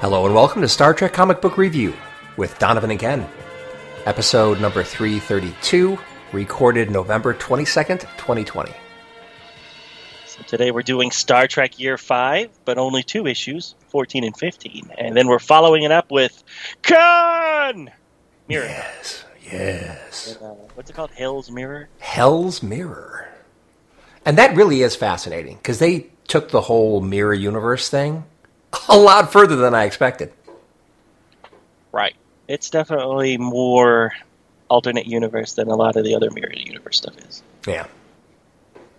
Hello and welcome to Star Trek Comic Book Review with Donovan and Ken. Episode number 332, recorded November 22nd, 2020. So today we're doing Star Trek Year 5, but only two issues, 14 and 15. And then we're following it up with Khan! Mirror. Yes, yes. Uh, what's it called? Hell's Mirror? Hell's Mirror. And that really is fascinating because they took the whole mirror universe thing a lot further than I expected. Right. It's definitely more alternate universe than a lot of the other mirror universe stuff is. Yeah.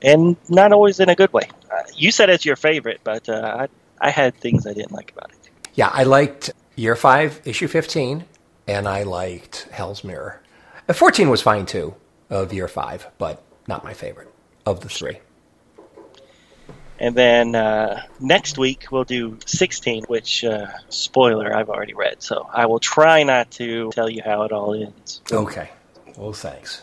And not always in a good way. Uh, you said it's your favorite, but uh, I, I had things I didn't like about it. Yeah, I liked Year 5, Issue 15, and I liked Hell's Mirror. And 14 was fine too, of Year 5, but not my favorite of the three. And then uh, next week we'll do 16, which, uh, spoiler, I've already read. So I will try not to tell you how it all ends. Okay. Well, thanks.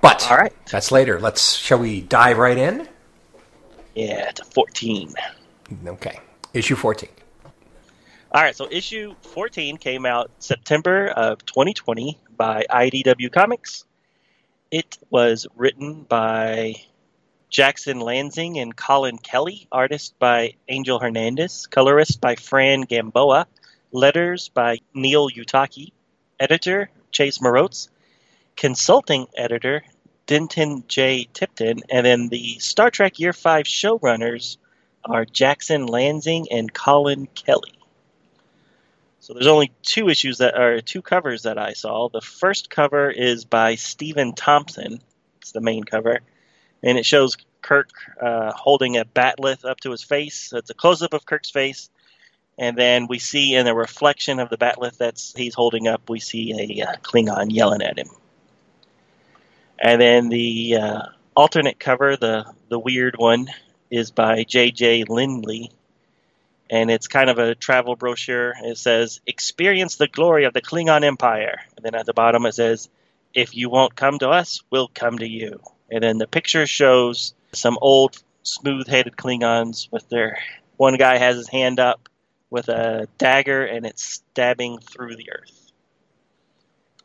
But All right. that's later. Let's shall we dive right in? Yeah, to 14. Okay. Issue 14. All right, so issue 14 came out September of 2020 by IDW Comics. It was written by Jackson Lansing and Colin Kelly, artist by Angel Hernandez, colorist by Fran Gamboa, letters by Neil Uyetake, editor Chase Marotz, consulting editor Denton J. Tipton, and then the Star Trek Year 5 showrunners are Jackson Lansing and Colin Kelly. So there's only two issues that are two covers that I saw. The first cover is by Stephen Thompson. It's the main cover, and it shows Kirk uh, holding a bat'leth up to his face. So it's a close up of Kirk's face, and then we see in the reflection of the bat'leth that he's holding up, we see a uh, Klingon yelling at him. And then the uh, alternate cover, the the weird one, is by J.J. Lendl, and it's kind of a travel brochure. It says, "Experience the glory of the Klingon Empire," and then at the bottom it says, "If you won't come to us, we'll come to you." And then the picture shows some old, smooth-headed Klingons with their one guy has his hand up with a dagger, and it's stabbing through the earth.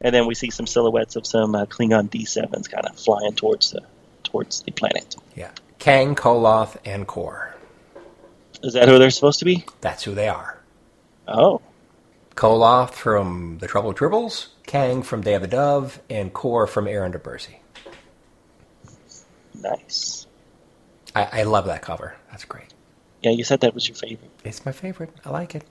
And then we see some silhouettes of some uh, Klingon D7s kind of flying towards the towards the planet. Yeah. Kang, Koloth, and Kor. Is that who they're supposed to be? That's who they are. Oh, Koloth from The Trouble Tribbles, Kang from Day of the Dove, and Kor from Errand of Mercy. Nice. I, I love that cover. That's great. Yeah, you said that was your favorite. It's my favorite. I like it.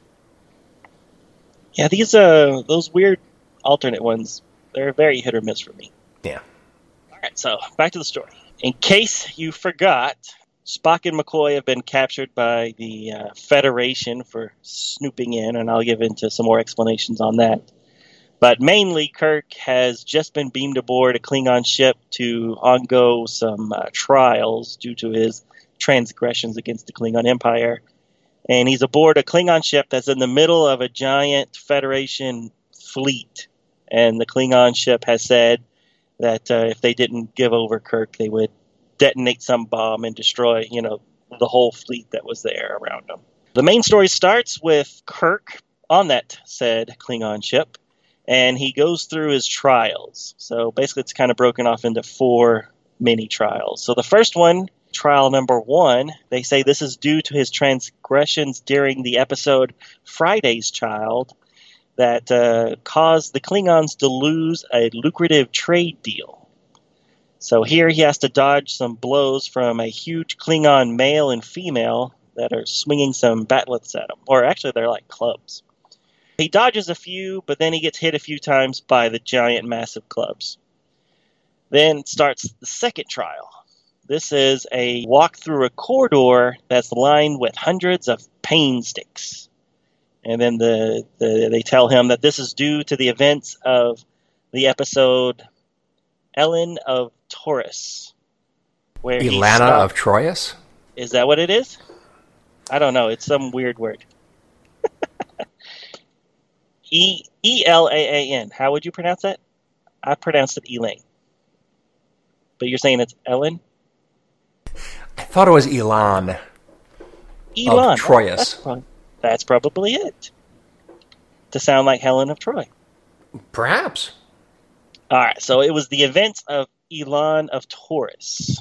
Yeah, these uh those weird alternate ones, they're very hit or miss for me. Yeah. All right, so back to the story. In case you forgot, Spock and McCoy have been captured by the uh, Federation for snooping in, and I'll give into some more explanations on that. But mainly, Kirk has just been beamed aboard a Klingon ship to undergo some uh, trials due to his transgressions against the Klingon Empire. And he's aboard a Klingon ship that's in the middle of a giant Federation fleet. And the Klingon ship has said that uh, if they didn't give over Kirk, they would detonate some bomb and destroy, you know, the whole fleet that was there around them. The main story starts with Kirk on that said Klingon ship, and he goes through his trials. So basically, it's kind of broken off into four mini trials. So the first one, trial number one, they say this is due to his transgressions during the episode Friday's Child that uh, caused the Klingons to lose a lucrative trade deal. So here he has to dodge some blows from a huge Klingon male and female that are swinging some bat'leths at him. Or actually, they're like clubs. He dodges a few, but then he gets hit a few times by the giant, massive clubs. Then starts the second trial. This is a walk through a corridor that's lined with hundreds of pain sticks. And then the, the they tell him that this is due to the events of the episode Ellen of Taurus. Where Elana of Troyes? Is that what it is? I don't know. It's some weird word. E E L A A N. How would you pronounce that? I pronounced it Elaine. But you're saying it's Ellen? I thought it was Elon. Elon. Of oh, Troyes. That's, that's probably it. To sound like Helen of Troy. Perhaps. All right, so it was the events of Elon of Taurus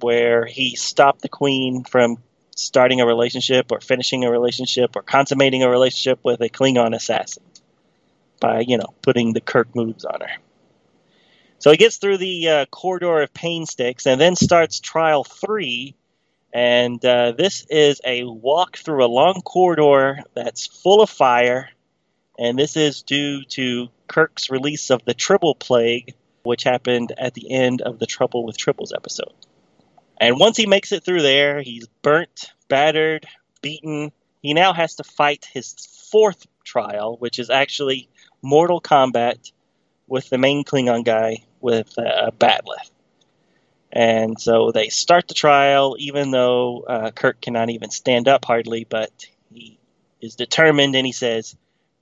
where he stopped the queen from starting a relationship or finishing a relationship or consummating a relationship with a Klingon assassin by, you know, putting the Kirk moves on her. So he gets through the uh, corridor of pain sticks and then starts trial three. And uh, this is a walk through a long corridor that's full of fire. And this is due to Kirk's release of the Tribble Plague, which happened at the end of the Trouble with Tribbles episode. And once he makes it through there, he's burnt, battered, beaten. He now has to fight his fourth trial, which is actually mortal combat with the main Klingon guy with a bat'leth. And so they start the trial, even though uh, Kirk cannot even stand up hardly, but he is determined and he says,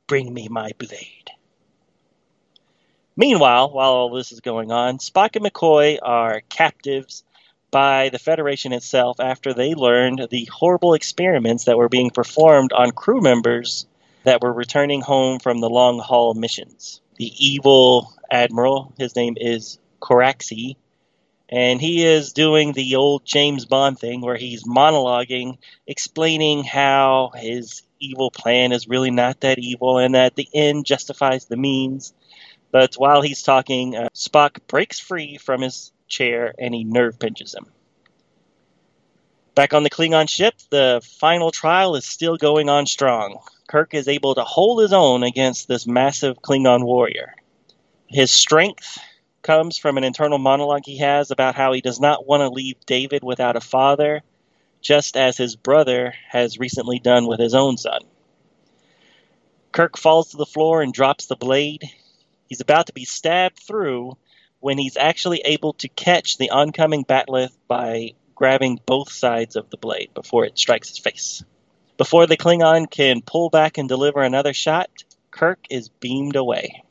Bring me my blade. Meanwhile, while all this is going on, Spock and McCoy are captives by the Federation itself after they learned the horrible experiments that were being performed on crew members that were returning home from the long haul missions. The evil admiral, his name is Coraxi, and he is doing the old James Bond thing where he's monologuing, explaining how his evil plan is really not that evil and that the end justifies the means. But while he's talking, uh, Spock breaks free from his chair and he nerve pinches him. Back on the Klingon ship, the final trial is still going on strong. Kirk is able to hold his own against this massive Klingon warrior. His strength comes from an internal monologue he has about how he does not want to leave David without a father, just as his brother has recently done with his own son. Kirk falls to the floor and drops the blade. He's about to be stabbed through when he's actually able to catch the oncoming bat'leth by grabbing both sides of the blade before it strikes his face. Before the Klingon can pull back and deliver another shot, Kirk is beamed away.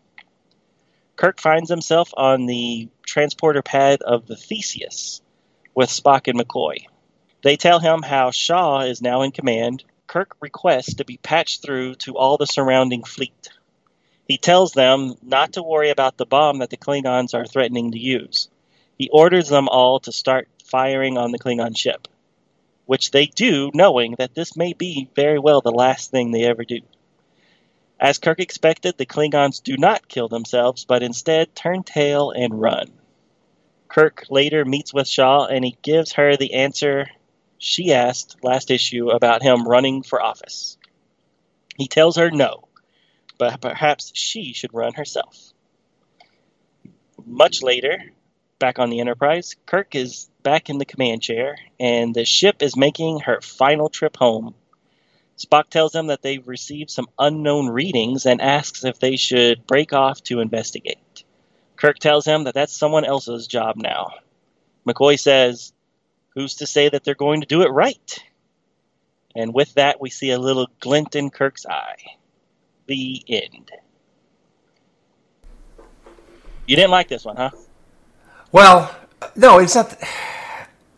Kirk finds himself on the transporter pad of the Theseus with Spock and McCoy. They tell him how Shaw is now in command. Kirk requests to be patched through to all the surrounding fleet. He tells them not to worry about the bomb that the Klingons are threatening to use. He orders them all to start firing on the Klingon ship, which they do, knowing that this may be very well the last thing they ever do. As Kirk expected, the Klingons do not kill themselves, but instead turn tail and run. Kirk later meets with Shaw and he gives her the answer she asked last issue about him running for office. He tells her no, but perhaps she should run herself. Much later, back on the Enterprise, Kirk is back in the command chair, and the ship is making her final trip home. Spock tells them that they've received some unknown readings and asks if they should break off to investigate. Kirk tells him that that's someone else's job now. McCoy says, Who's to say that they're going to do it right? And with that, we see a little glint in Kirk's eye the end. You didn't like this one, huh? Well, no, it's not.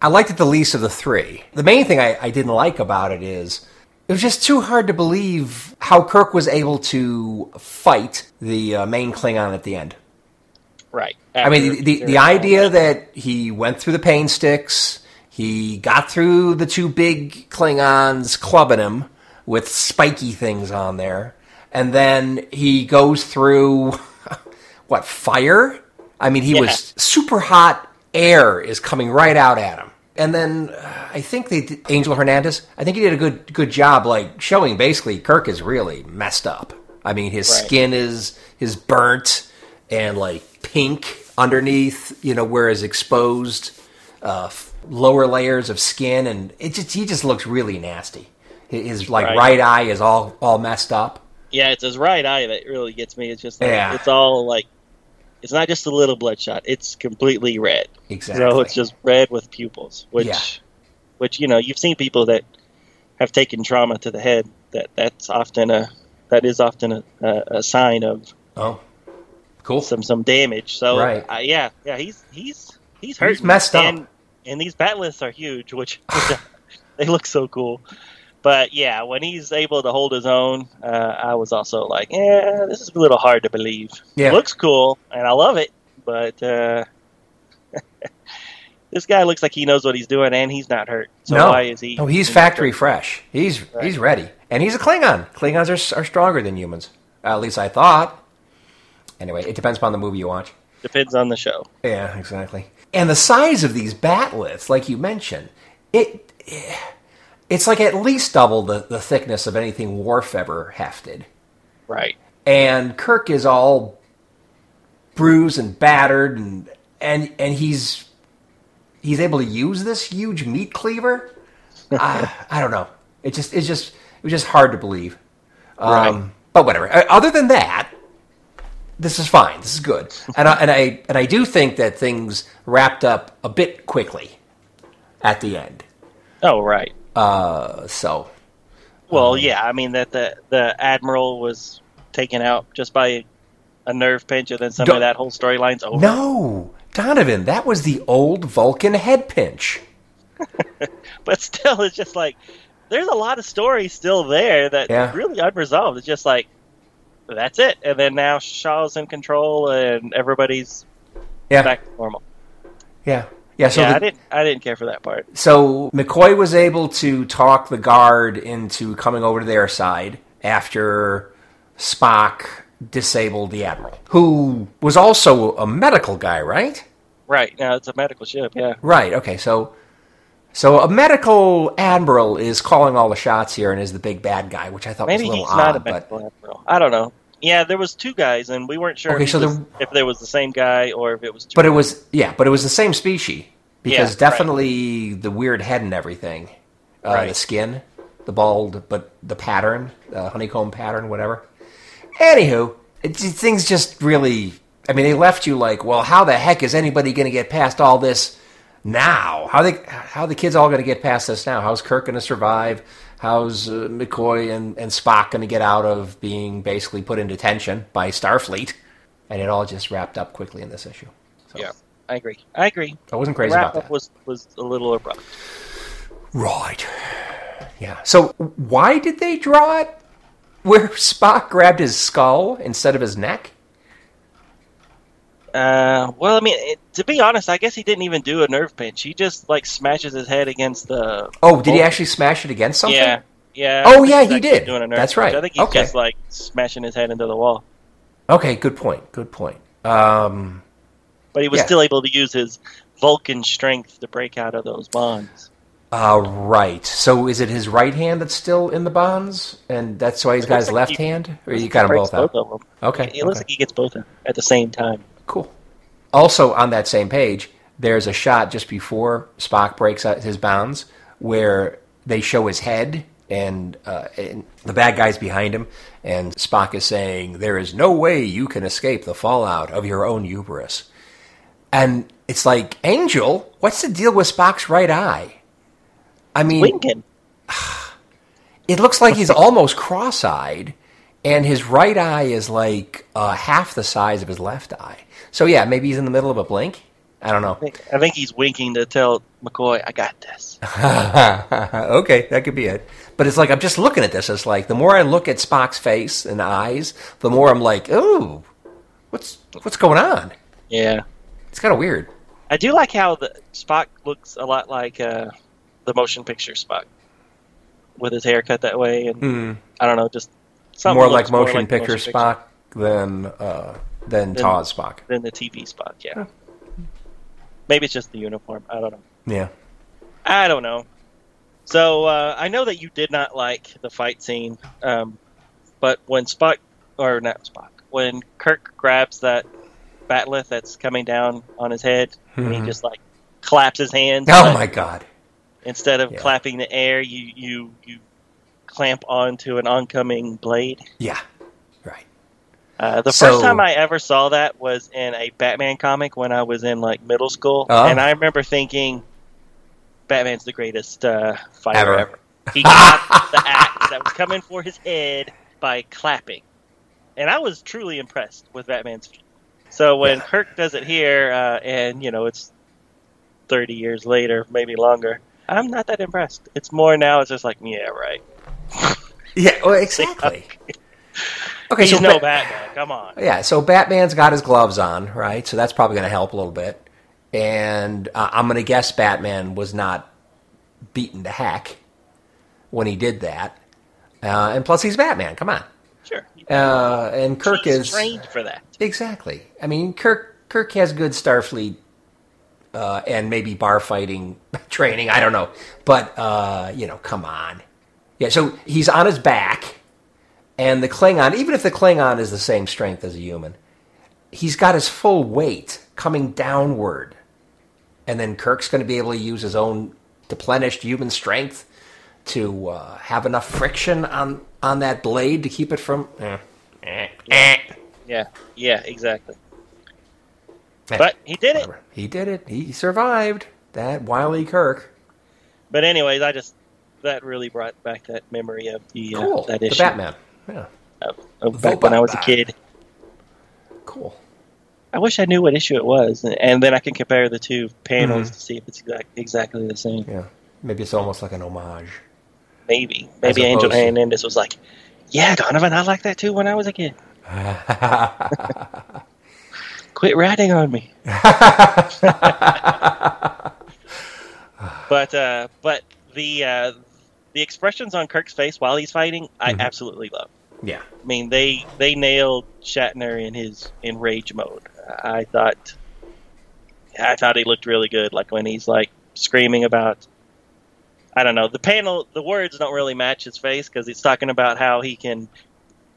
I liked it the least of the three. The main thing I, I didn't like about it is it was just too hard to believe how Kirk was able to fight the uh, main Klingon at the end. Right. I mean, the, the, the idea that he went through the pain sticks, he got through the two big Klingons clubbing him with spiky things on there, and then he goes through what fire? I mean, he yeah. was super hot. Air is coming right out at him, and then uh, I think they did, Angel Hernandez. I think he did a good good job, like showing basically Kirk is really messed up. I mean, his right. skin is is burnt and like pink underneath, you know, where is exposed uh, lower layers of skin, and it just he just looks really nasty. His like Right. right eye is all all messed up. Yeah, it's his right eye that really gets me. It's just like, Yeah. it's all like it's not just a little bloodshot; it's completely red. Exactly. So it's just red with pupils, which, Yeah. which you know, you've seen people that have taken trauma to the head. That that's often a that is often a, a, a sign of oh, cool. some some damage. So Right. uh, yeah, yeah, he's he's he's hurt. He's messed up. And, and these lists are huge, which, which they look so cool. But yeah, when he's able to hold his own, uh, I was also like, yeah, this is a little hard to believe. Yeah. It looks cool, and I love it, but uh, this guy looks like he knows what he's doing, and he's not hurt. So no, why is he? no, he's factory fresh. He's Right. he's ready, and he's a Klingon. Klingons are, are stronger than humans. At least I thought. Anyway, it depends upon the movie you watch. Depends on the show. Yeah, exactly. And the size of these bat'leths, like you mentioned, it it's like at least double the, the thickness of anything Worf ever hefted. Right. And Kirk is all bruised and battered, and and and he's he's able to use this huge meat cleaver. I, I don't know. It just it's just it was just hard to believe. Um, Right. But whatever. Uh, Other than that, this is fine. This is good. And I, and I and I do think that things wrapped up a bit quickly at the end. Oh, right. Uh, so Well, Um, yeah. I mean that the the admiral was taken out just by a nerve pinch, and then some of that whole storyline's over. no, Donovan, that was the old Vulcan head pinch. but still, it's just like there's a lot of stories still there that Yeah. really unresolved. It's just like that's it, and then now Shaw's in control, and everybody's Yeah, back to normal. yeah, yeah. So yeah, the- I didn't. I didn't care for that part. So McCoy was able to talk the guard into coming over to their side after Spock disabled the admiral, who was also a medical guy, right? Right now, it's a medical ship. Yeah, Right. Okay. So, so a medical admiral is calling all the shots here and is the big bad guy, which I thought maybe was a little he's not a odd. But medical admiral. I don't know. Yeah, there was two guys, and we weren't sure Okay, if, so was- there- if there was the same guy or if it was. Two but it was yeah, but it was the same species because Yeah, right. definitely the weird head and everything, uh, the skin, the bald, but the pattern, the honeycomb pattern, whatever. Anywho, it, things just really. I mean, they left you like, well, how the heck is anybody going to get past all this now? How they how the kids all going to get past this now? How's Kirk going to survive? How's uh, McCoy and, and Spock going to get out of being basically put in detention by Starfleet? And it all just wrapped up quickly in this issue. So Yeah, I agree. I agree. I wasn't The crazy wrap about up that. was was a little abrupt. Right. Yeah. So why did they draw it where Spock grabbed his skull instead of his neck? Uh, well, I mean, it, to be honest, I guess he didn't even do a nerve pinch. He just like smashes his head against the. Oh, did he actually smash it against something? Yeah, yeah. Oh, yeah, he did. Doing a nerve That's pinch. right. I think he's Okay. just like smashing his head into the wall. Okay, good point. Good point. Um, But he was Yeah. still able to use his Vulcan strength to break out of those bonds. uh, right. So is it his right hand that's still in the bonds, and that's why he's got his like left he- hand, or you got he them both out? of them. Okay. It looks okay. like he gets both of them at the same time. Cool. Also, on that same page, there's a shot just before Spock breaks out his bounds where they show his head and, uh, and the bad guy's behind him, and Spock is saying, "There is no way you can escape the fallout of your own hubris." And it's like, Angel, what's the deal with Spock's right eye? I mean, Winking. it looks like he's almost cross-eyed, and his right eye is like uh, half the size of his left eye. So yeah, maybe he's in the middle of a blink. I don't know. I think, I think he's winking to tell McCoy, "I got this." okay, that could be it. But it's like I'm just looking at this. It's like the more I look at Spock's face and eyes, the more I'm like, ooh, what's what's going on? Yeah, It's kind of weird. I do like how the Spock looks a lot like uh, the motion picture Spock, with his hair cut that way, and Hmm. I don't know, just something more like motion like picture motion Spock than uh, than Than- Todd Spock. than the TV Spock. Yeah, maybe it's just the uniform. I don't know. Yeah. I don't know. So uh, I know that you did not like the fight scene, um, but when Spock or not Spock, when Kirk grabs that bat'leth that's coming down on his head, and he just like claps his hands. Oh my God. Instead of Yeah. clapping the air, you you you clamp onto an oncoming blade. Yeah. Uh, the So- first time I ever saw that was in a Batman comic when I was in like middle school, Oh. and I remember thinking, "Batman's the greatest uh, fighter Ever. ever." He got the axe that was coming for his head by clapping, and I was truly impressed with Batman's. So when Yeah. Kirk does it here, uh, and you know it's thirty years later, maybe longer, I'm not that impressed. It's more now. It's just like, yeah, right. Yeah, well, exactly. Okay, He's so no Ba- Batman. Come on. Yeah, so Batman's got his gloves on, right? So that's probably going to help a little bit. And uh, I'm going to guess Batman was not beaten to heck when he did that. Uh, and plus, he's Batman. Come on. Sure. Uh, and Kirk He's is trained for that. exactly. I mean, Kirk Kirk has good Starfleet uh, and maybe bar fighting training. I don't know, but uh, you know, come on. Yeah, so he's on his back, and the Klingon, even if the Klingon is the same strength as a human, he's got his full weight coming downward, and then Kirk's going to be able to use his own deplenished human strength to uh, have enough friction on on that blade to keep it from. eh, eh, eh. Yeah, yeah, exactly. Eh, But he did it. He did it. He survived that wily Kirk. But anyways, I just that really brought back that memory of the uh, Cool. that the issue Batman. Yeah. of, of back when I was a kid. Cool. I wish I knew what issue it was, and, and then I can compare the two panels Mhm. to see if it's exact, exactly the same. Yeah. Maybe it's almost like an homage. Maybe, maybe Angel opposed to- Hernandez was like, "Yeah, Donovan, I like that too when I was a kid. Quit ratting on me." But uh, but the uh, the expressions on Kirk's face while he's fighting, I Mhm. absolutely love. Yeah. I mean, they they nailed Shatner in his in rage mode. I thought, I thought he looked really good. Like when he's like screaming about, I don't know, the panel, the words don't really match his face because he's talking about how he can,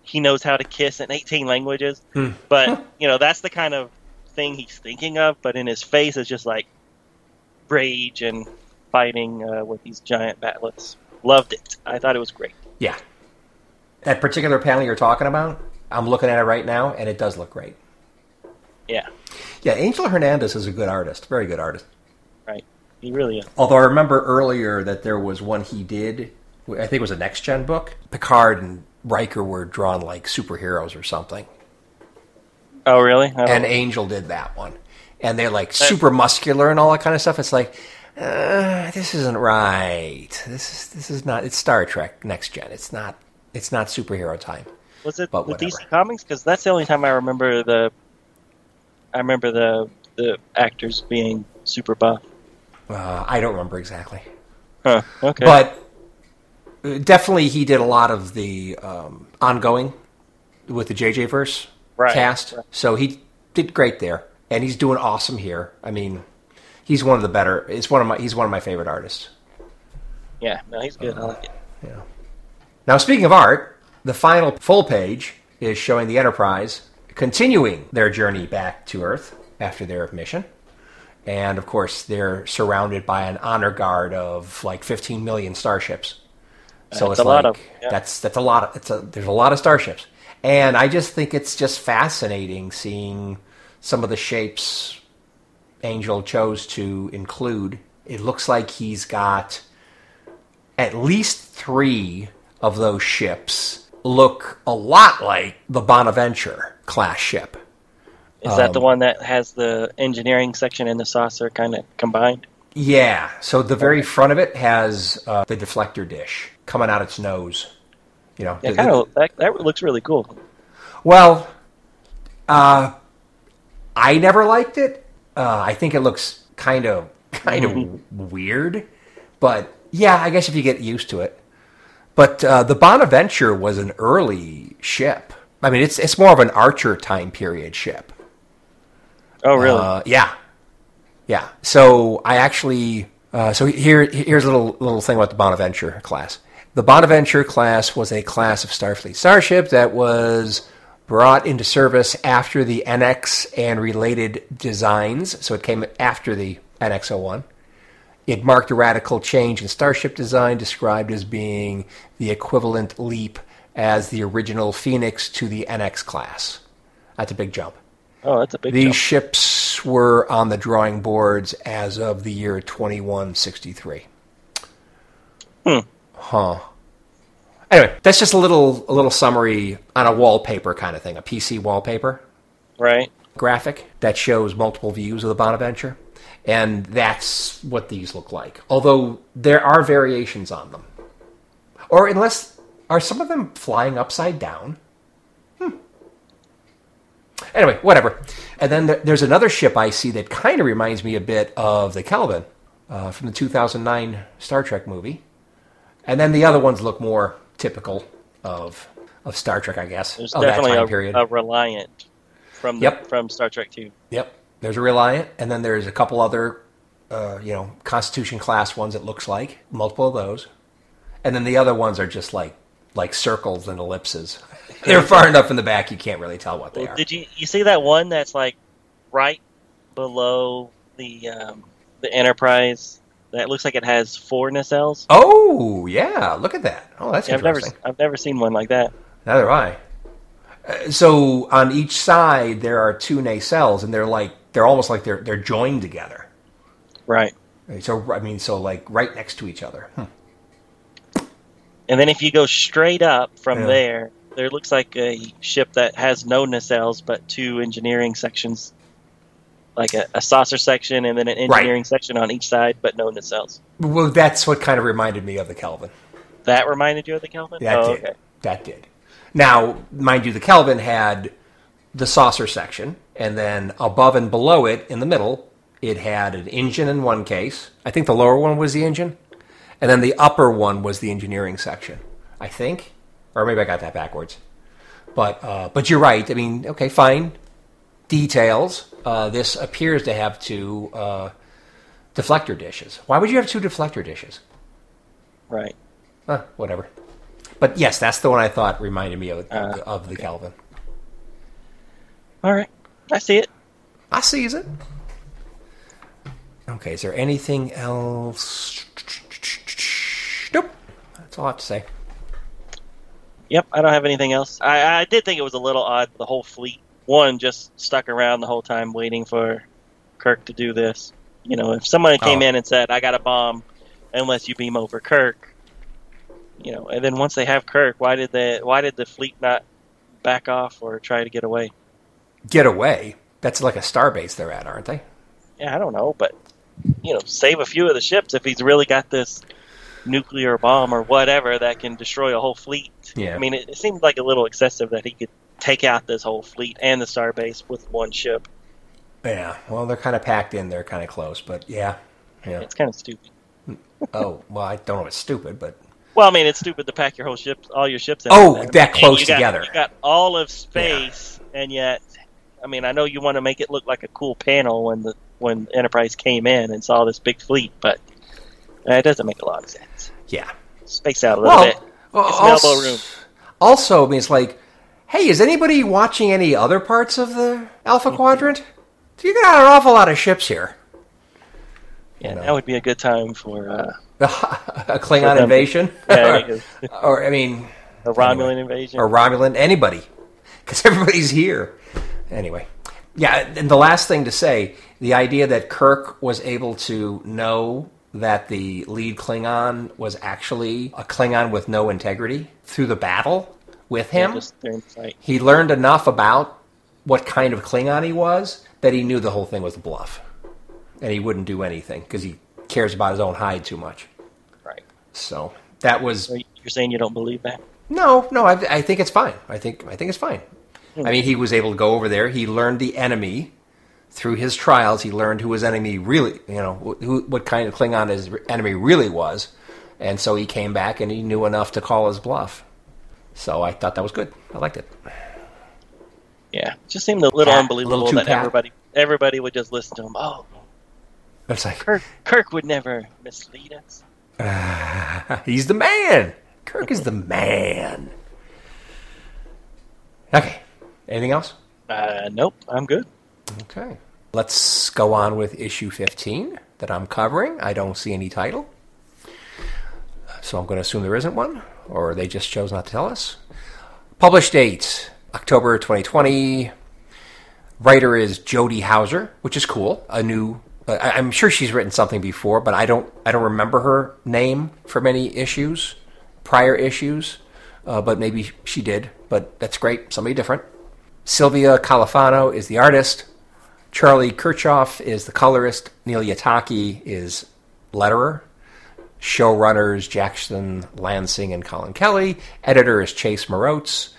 he knows how to kiss in 18 languages. Hmm. But you know, that's the kind of thing he's thinking of. But in his face is just like rage and fighting uh, with these giant bat'leths. Loved it. I thought it was great. Yeah. That particular panel you're talking about, I'm looking at it right now, and it does look great. Yeah, Yeah, Angel Hernandez is a good artist, very good artist. right. He really is. Although I remember earlier that there was one he did, I think it was a next gen book. Picard and Riker were drawn like superheroes or something, Oh, really? And Angel did that one, and they're like super muscular and all that kind of stuff. It's like, uh, this isn't right. This is this is not. It's Star Trek Next Gen. It's not. It's not superhero time. Was it But the DC. Comics? Because that's the only time I remember the. I remember the the actors being super buff. Uh, I don't remember exactly. Huh. Okay. But uh, definitely, he did a lot of the um, ongoing with the JJ verse Right, cast. right. So he did great there, and he's doing awesome here. I mean, he's one of the better. It's one of my. He's one of my favorite artists. yeah, no, he's good. I like it. Yeah. Now, speaking of art, the final full page is showing the Enterprise continuing their journey back to Earth after their mission. And of course, they're surrounded by an honor guard of like 15 million starships. So That's it's a lot like of- yeah. that's that's a lot. Of, it's a there's a lot of starships, and I just think it's just fascinating seeing some of the shapes Angel chose to include. It looks like he's got at least three of those ships look a lot like the Bonaventure class ship. Is that the Um, one that has the engineering section and the saucer kind of combined? Yeah. So the very front of it has uh, the deflector dish coming out its nose. You know, Yeah, the- kind of. That, that looks really cool. Well, uh, I never liked it. Uh, I think it looks kind of kind of weird, but yeah, I guess if you get used to it. But uh, the Bonaventure was an early ship. I mean, it's it's more of an Archer time period ship. Oh, really? Uh, yeah, yeah. So I actually, uh, so here here's a little little thing about the Bonaventure class. The Bonaventure class was a class of Starfleet starship that was brought into service after the NX and related designs. So it came after the NX-01, It marked a radical change in starship design, described as being the equivalent leap as the original Phoenix to the NX class. That's a big jump. Oh, that's a big jump. These jump. ships were on the drawing boards as of the year 2163. Hmm. Huh. Anyway, that's just a little a little summary on a wallpaper kind of thing, a PC wallpaper Right. graphic that shows multiple views of the Bonaventure. And that's what these look like. Although there are variations on them. Or unless are some of them flying upside down? Hmm. Anyway, whatever. And then there's another ship I see that kind of reminds me a bit of the Kelvin uh, from the 2009 Star Trek movie. And then the other ones look more typical of of Star Trek, I guess. There's definitely a, a Reliant from the, Yep. from Star Trek Two. Yep. There's a Reliant, and then there's a couple other, uh, you know, Constitution class ones. It looks like multiple of those, and then the other ones are just like like circles and ellipses. They're far enough in the back you can't really tell what they Well, are. did you you see that one that's like right below the um, the Enterprise? That looks like it has four nacelles. Oh yeah, look at that. Oh, that's Yeah, I've never interesting. I've never seen one like that. Neither have I. Uh, so on each side there are two nacelles, and they're like they're almost like they're they're joined together. Right. So I mean, so like right next to each other. Hmm. And then if you go straight up from Yeah. there, there looks like a ship that has no nacelles but two engineering sections, like a, a saucer section and then an engineering section on each side, but no nacelles. Well, that's what kind of reminded me of the Kelvin. That reminded you of the Kelvin? That oh, did. okay. That did. Now, mind you, the Kelvin had the saucer section, and then above and below it, in the middle, it had an engine in one case. I think the lower one was the engine, and then the upper one was the engineering section. I think, or maybe I got that backwards. But uh, but you're right. I mean, okay, fine. Details. Uh, this appears to have two uh, deflector dishes. Why would you have two deflector dishes? Right. Huh, whatever. But yes, that's the one I thought reminded me of, Uh, of the Kelvin. All right. I see it. I sees it. Okay, is there anything else? Nope. That's all I have to say. Yep, I don't have anything else. I, I did think it was a little odd. The whole fleet, one, just stuck around the whole time waiting for Kirk to do this. You know, if someone came Oh. in and said, "I got a bomb," unless you beam over Kirk, you know, and then once they have Kirk, why did the why did the fleet not back off or try to get away? Get away. That's like a starbase they're at, aren't they? Yeah, I don't know, but you know, save a few of the ships if he's really got this nuclear bomb or whatever that can destroy a whole fleet. Yeah. I mean, it, it seemed like a little excessive that he could take out this whole fleet and the starbase with one ship. Yeah. Well, they're kind of packed in. They're kind of close, but yeah. Yeah. It's kind of stupid. Oh, well, I don't know if it's stupid, but Well, I mean, it's stupid to pack your whole ship, all your ships. In Oh, there. that close you got- together. You got all of space, and yet, I mean, I know you want to make it look like a cool panel when the when Enterprise came in and saw this big fleet, but uh, it doesn't make a lot of sense. yeah. Space out a little bit. well, It's also, elbow room. also, I mean, it's like, hey, is anybody watching any other parts of the Alpha Mm-hmm. Quadrant? You got an awful lot of ships here. Yeah, you know. that would be a good time for uh, a Klingon them. invasion, Yeah, because- or I mean, a Romulan invasion. or Romulan, anybody, because everybody's here. Anyway, yeah. And the last thing to say, the idea that Kirk was able to know that the lead Klingon was actually a Klingon with no integrity through the battle with him. just during the fight. he learned enough about what kind of Klingon he was that he knew the whole thing was a bluff, and he wouldn't do anything because he cares about his own hide too much. Right. So that was So you're saying you don't believe that? no, no. I, I think it's fine. I think I think it's fine. I mean, he was able to go over there. He learned the enemy through his trials. He learned who his enemy really, you know, who, what kind of Klingon his enemy really was, and so he came back and he knew enough to call his bluff. So I thought that was good. I liked it. Yeah, it just seemed a little Pat, a unbelievable little that pat. everybody everybody would just listen to him. Oh, It's like Kirk Kirk would never mislead us. he's the man. Kirk is the man. Okay. Anything else? Uh, nope, I'm good. Okay. Let's go on with issue 15 that I'm covering. I don't see any title. So I'm going to assume there isn't one, or they just chose not to tell us. Published date October 2020. Writer is Jody Houser, which is cool. A new, I, am sure she's written something before, but I don't, I don't remember her name for many issues, prior issues. Uh, but maybe she did. But that's great. Somebody different. Silvia Califano is the artist. Charlie Kirchhoff is the colorist. Neil Uyetake is letterer. Showrunners Jackson Lansing and Colin Kelly. Editor is Chase Marotz.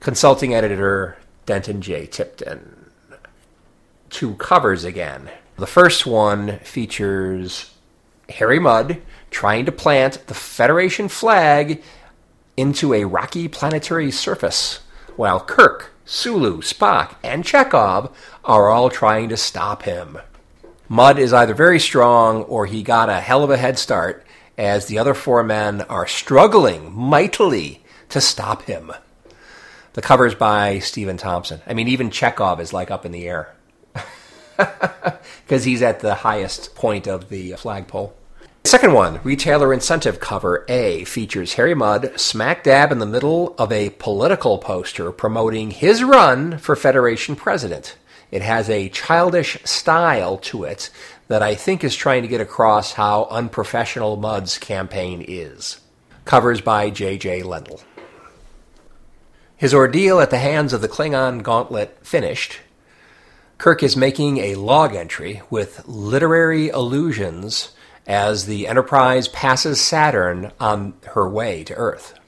Consulting editor Denton J. Tipton. Two covers again. The first one features Harry Mudd trying to plant the Federation flag into a rocky planetary surface, while Kirk, Sulu, Spock, and Chekov are all trying to stop him. Mudd is either very strong or he got a hell of a head start, as the other four men are struggling mightily to stop him. The cover's by Stephen Thompson. I mean, even Chekov is like up in the air because he's at the highest point of the flagpole. Second one, retailer incentive cover A, features Harry Mudd smack dab in the middle of a political poster promoting his run for Federation president. It has a childish style to it that I think is trying to get across how unprofessional Mudd's campaign is. Covers by J.J. Lendl. His ordeal at the hands of the Klingon gauntlet finished, Kirk is making a log entry with literary allusions as the Enterprise passes Saturn on her way to Earth.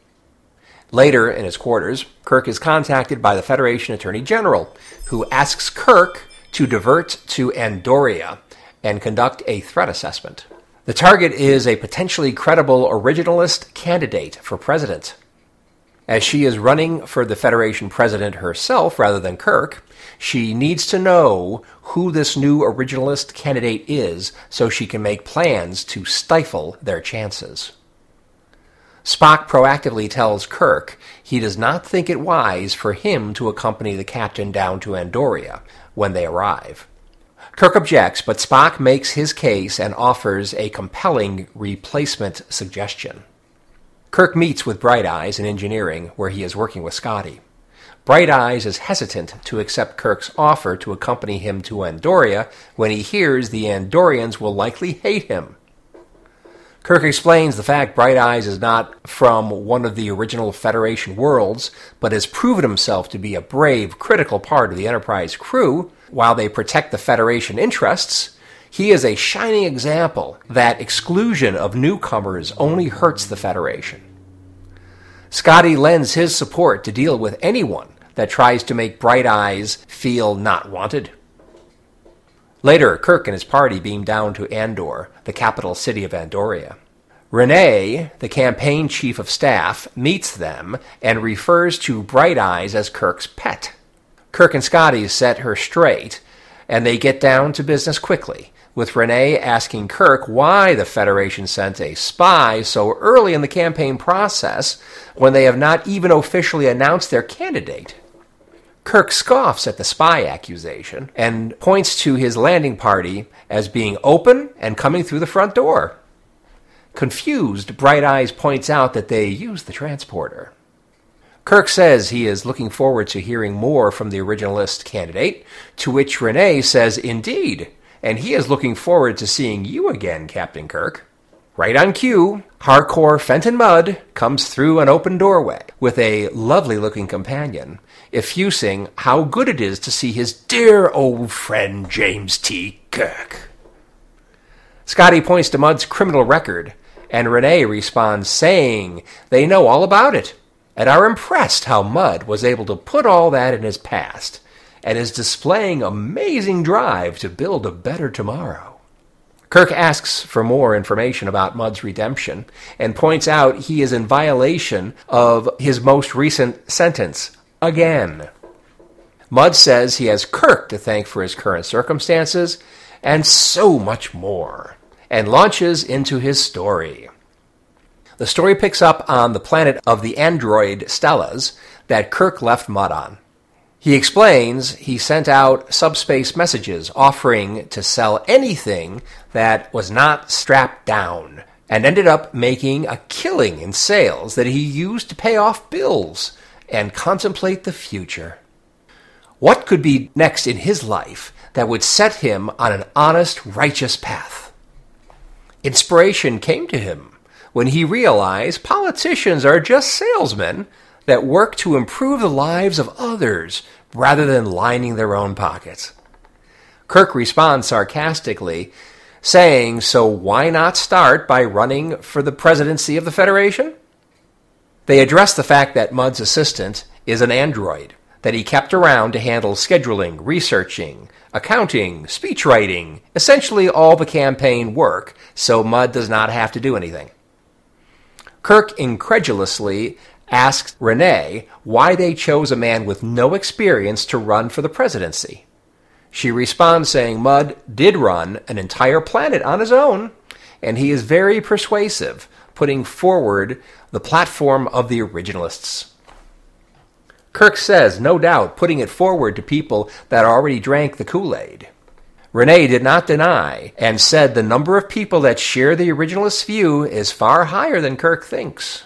Later, in his quarters, Kirk is contacted by the Federation Attorney General, who asks Kirk to divert to Andoria and conduct a threat assessment. The target is a potentially credible originalist candidate for president. As she is running for the Federation president herself rather than Kirk, she needs to know who this new originalist candidate is so she can make plans to stifle their chances. Spock proactively tells Kirk he does not think it wise for him to accompany the captain down to Andoria when they arrive. Kirk objects, but Spock makes his case and offers a compelling replacement suggestion. Kirk meets with Bright Eyes in engineering, where he is working with Scotty. Bright Eyes is hesitant to accept Kirk's offer to accompany him to Andoria when he hears the Andorians will likely hate him. Kirk explains the fact Bright Eyes is not from one of the original Federation worlds, but has proven himself to be a brave, critical part of the Enterprise crew. While they protect the Federation interests, he is a shining example that exclusion of newcomers only hurts the Federation. Scotty lends his support to deal with anyone that tries to make Bright Eyes feel not wanted. Later, Kirk and his party beam down to Andor, the capital city of Andoria. Renee, the campaign chief of staff, meets them and refers to Bright Eyes as Kirk's pet. Kirk and Scotty set her straight, and they get down to business quickly, with Renee asking Kirk why the Federation sent a spy so early in the campaign process when they have not even officially announced their candidate. Kirk scoffs at the spy accusation and points to his landing party as being open and coming through the front door. Confused, Bright Eyes points out that they used the transporter. Kirk says he is looking forward to hearing more from the originalist candidate, to which Renee says, Indeed, and he is looking forward to seeing you again, Captain Kirk. Right on cue, Harcourt Fenton Mudd comes through an open doorway with a lovely looking companion, effusing how good it is to see his dear old friend James T. Kirk. Scotty points to Mudd's criminal record, and Renee responds saying they know all about it and are impressed how Mudd was able to put all that in his past and is displaying amazing drive to build a better tomorrow. Kirk asks for more information about Mudd's redemption and points out he is in violation of his most recent sentence again. Mudd says he has Kirk to thank for his current circumstances and so much more, and launches into his story. The story picks up on the planet of the android Stellas that Kirk left Mudd on. He explains he sent out subspace messages offering to sell anything that was not strapped down and ended up making a killing in sales that he used to pay off bills and contemplate the future. What could be next in his life that would set him on an honest, righteous path? Inspiration came to him when he realized politicians are just salesmen that work to improve the lives of others rather than lining their own pockets. Kirk responds sarcastically, saying, So why not start by running for the presidency of the Federation? They address the fact that Mudd's assistant is an android that he kept around to handle scheduling, researching, accounting, speechwriting, essentially all the campaign work, so Mudd does not have to do anything. Kirk incredulously asks Renee why they chose a man with no experience to run for the presidency. She responds saying Mudd did run an entire planet on his own, and he is very persuasive, putting forward the platform of the originalists. Kirk says, no doubt, putting it forward to people that already drank the Kool Aid. Renee did not deny and said the number of people that share the originalist view is far higher than Kirk thinks.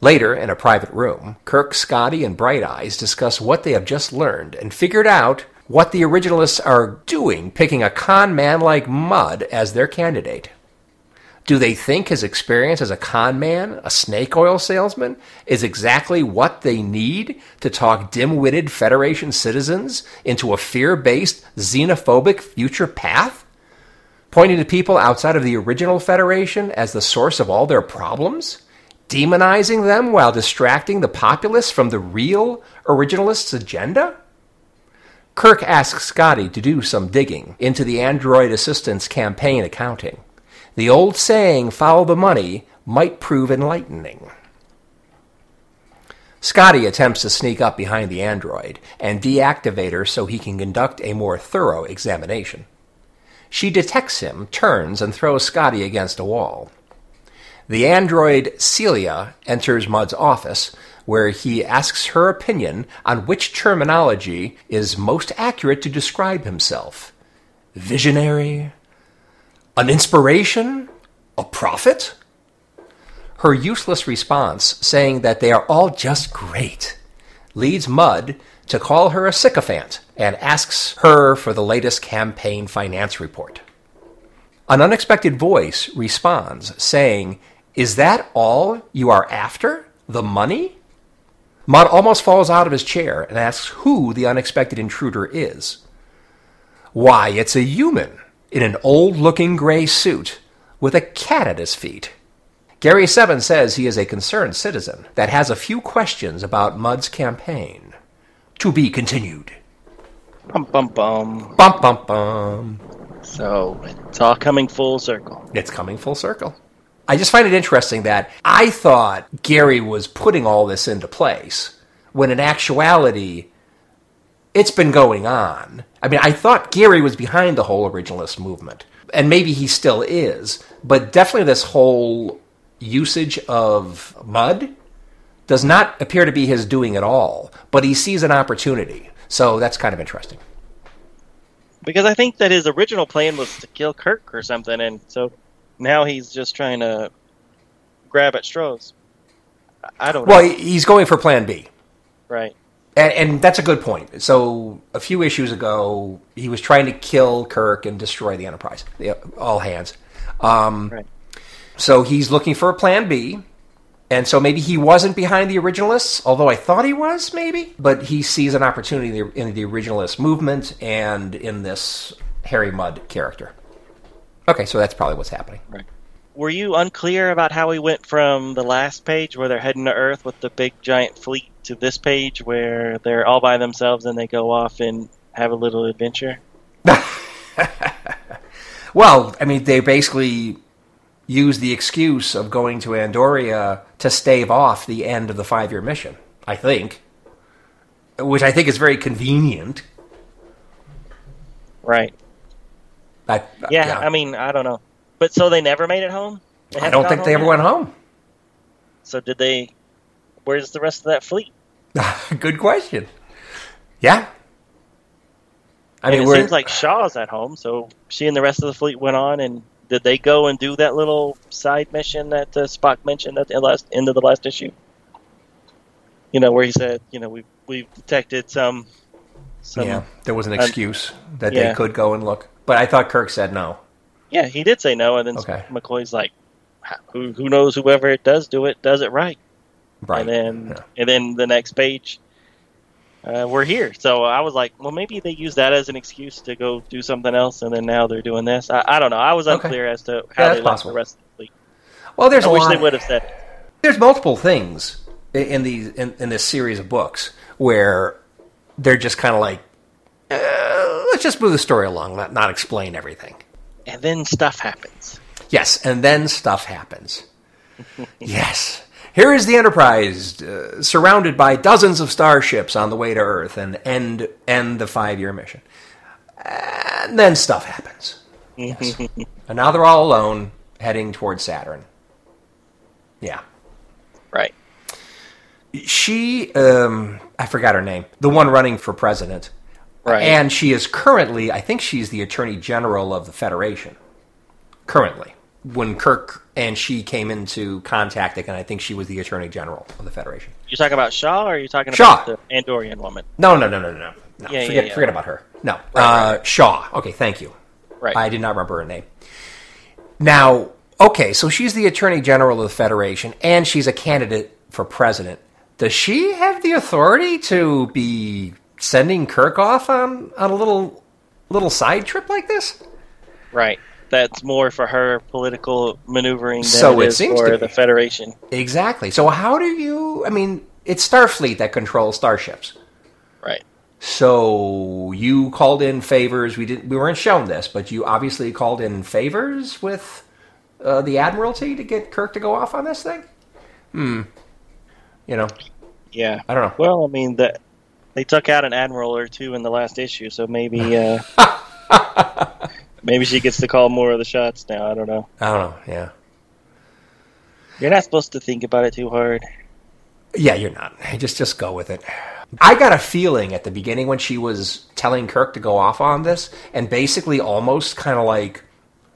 Later, in a private room, Kirk, Scotty, and Bright Eyes discuss what they have just learned and figured out what the originalists are doing, picking a con man like Mudd as their candidate. Do they think his experience as a con man, a snake oil salesman, is exactly what they need to talk dim witted Federation citizens into a fear based, xenophobic future path? Pointing to people outside of the original Federation as the source of all their problems? Demonizing them while distracting the populace from the real originalists' agenda? Kirk asks Scotty to do some digging into the Android Assistant's campaign accounting. The old saying, follow the money, might prove enlightening. Scotty attempts to sneak up behind the android and deactivate her so he can conduct a more thorough examination. She detects him, turns, and throws Scotty against a wall. The android Celia enters Mudd's office, where he asks her opinion on which terminology is most accurate to describe himself. Visionary? An inspiration? A prophet? Her useless response, saying that they are all just great, leads Mudd to call her a sycophant and asks her for the latest campaign finance report. An unexpected voice responds, saying is that all you are after? The money? Mudd almost falls out of his chair and asks who the unexpected intruder is. Why, it's a human in an old looking gray suit with a cat at his feet. Gary Seven says he is a concerned citizen that has a few questions about Mudd's campaign. To be continued. Bum bum bum. Bum bum bum. So it's all coming full circle. It's coming full circle. I just find it interesting that I thought Gary was putting all this into place when in actuality it's been going on. I mean, I thought Gary was behind the whole originalist movement, and maybe he still is, but definitely this whole usage of Mudd does not appear to be his doing at all, but he sees an opportunity. So that's kind of interesting. Because I think that his original plan was to kill Kirk or something, and so now he's just trying to grab at straws. I don't. Well, know. he's going for Plan B, right? And, and, that's a good point. So a few issues ago, he was trying to kill Kirk and destroy the Enterprise, all hands. Um, right. So he's looking for a Plan B. And so maybe he wasn't behind the originalists, although I thought he was, maybe. But he sees an opportunity in the, in the originalist movement and in this Harry Mudd character. Okay, so that's probably what's happening. Right. Were you unclear about how we went from the last page where they're heading to Earth with the big giant fleet to this page where they're all by themselves and they go off and have a little adventure? well, I mean, they basically use the excuse of going to Andoria to stave off the end of the five year mission, I think. Which I think is very convenient. Right. I, yeah, yeah, I mean, I don't know. But so they never made it home? I don't think they ever yet? went home. So did they? Where's the rest of that fleet? Good question. Yeah. I I mean, it seems like Shaw's at home, so she and the rest of the fleet went on, and did they go and do that little side mission that uh, Spock mentioned at the last end of the last issue? You know, where he said, you know, we we've detected some, some. yeah, there was an um, excuse that yeah. they could go and look, but I thought Kirk said no. Yeah, he did say no, and then Okay. McCoy's like, who who knows? Whoever it does do it does it right. Right. And then Yeah. and then the next page, uh, we're here. So I was like, well, maybe they use that as an excuse to go do something else, and then now they're doing this. I, I don't know. I was Okay. unclear as to how that's they left the rest of the fleet. Well, there's I a wish lot. they would have said it. there's multiple things in these in, in this series of books where they're just kind of like, uh, let's just move the story along, not not explain everything. And then stuff happens. Yes, and then stuff happens. yes. Here is the Enterprise, uh, surrounded by dozens of starships on the way to Earth, and end end the five year mission. And then stuff happens. Yes. and now they're all alone, heading towards Saturn. Yeah. Right. She, um, I forgot her name, the one running for president. Right. And she is currently, I think she's the Attorney General of the Federation. Currently. When Kirk and she came into contact, and I think she was the Attorney General of the Federation. You're talking about Shaw, or are you talking Shaw. about the Andorian woman? No, no, no, no, no. no. Yeah, yeah, forget, yeah. forget about her. No. Right, uh, Shaw. Okay, thank you. Right. I did not remember her name. Now, okay, so she's the Attorney General of the Federation, and she's a candidate for president. Does she have the authority to be sending Kirk off on, on a little little side trip like this? right. That's more for her political maneuvering than So it it is seems for the. Federation. Exactly. So how do you? I mean, it's Starfleet that controls starships. Right. So you called in favors. We didn't. We weren't shown this, but you obviously called in favors with uh, the Admiralty to get Kirk to go off on this thing. Hmm. You know, Yeah. I don't know. Well, I mean that they took out an admiral or two in the last issue, so maybe uh, maybe she gets to call more of the shots now. I don't know. I don't know. Yeah. You're not supposed to think about it too hard. Yeah, you're not. Just just go with it. I got a feeling at the beginning when she was telling Kirk to go off on this, and basically almost kind of like,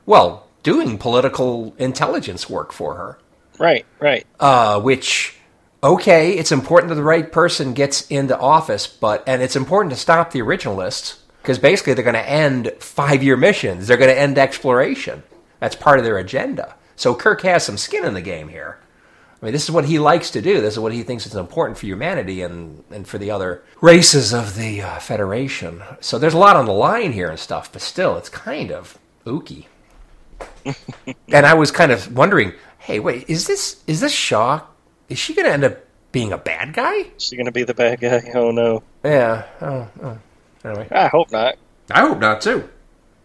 well, doing political intelligence work for her. Right. Right. uh, which okay, it's important that the right person gets into office, but and it's important to stop the originalists because basically they're going to end five-year missions. They're going to end exploration. That's part of their agenda. So Kirk has some skin in the game here. I mean, this is what he likes to do. This is what he thinks is important for humanity and, and for the other races of the uh, Federation. So there's a lot on the line here and stuff, but still, it's kind of ooky. and I was kind of wondering, hey, wait, is this is this Shaw? Is she going to end up being a bad guy? Is she gonna be the bad guy. Oh no. Yeah. Oh, oh. Anyway, I hope not. I hope not too.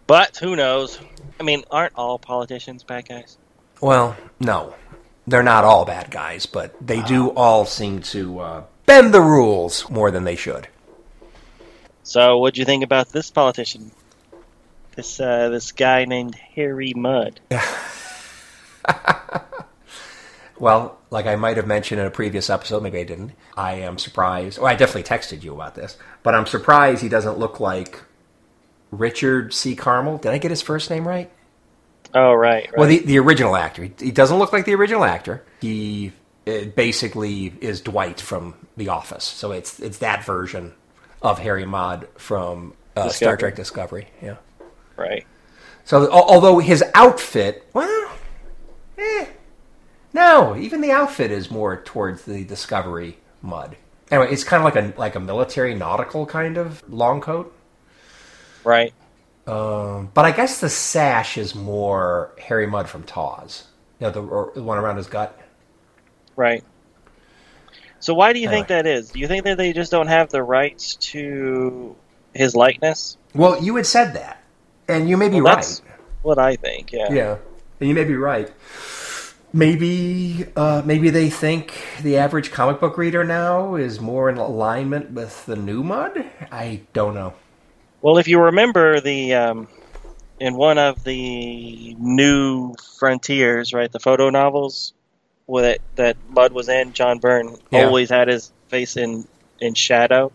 But who knows? I mean, aren't all politicians bad guys? Well, no, they're not all bad guys, but they do all seem to uh, bend the rules more than they should. So, what'd you think about this politician? This uh, this guy named Harry Mudd. Well, like I might have mentioned in a previous episode, maybe I didn't. I am surprised. Well, I definitely texted you about this, but I'm surprised he doesn't look like Richard C. Carmel. Did I get his first name right? Oh, right. right. Well, the, the original actor. He, he doesn't look like the original actor. He uh, basically is Dwight from The Office. So it's it's that version of Harry Mudd from uh, Star Trek Discovery. Yeah. right. So although his outfit, well, eh, no, even the outfit is more towards the Discovery Mudd. Anyway, it's kind of like a like a military nautical kind of long coat. Right. Um, but I guess the sash is more Harry Mudd from TOS. You know, the, or the one around his gut. Right. So, why do you think that is? Do you think that they just don't have the rights to his likeness? Well, you had said that, and you may be Well, right. that's what I think. Yeah. Yeah, and you may be right. Maybe, uh, maybe they think the average comic book reader now is more in alignment with the new Mudd. I don't know. Well, if you remember the um, in one of the new frontiers, right, the photo novels with it, that Mudd was in, John Byrne Yeah. always had his face in in shadow.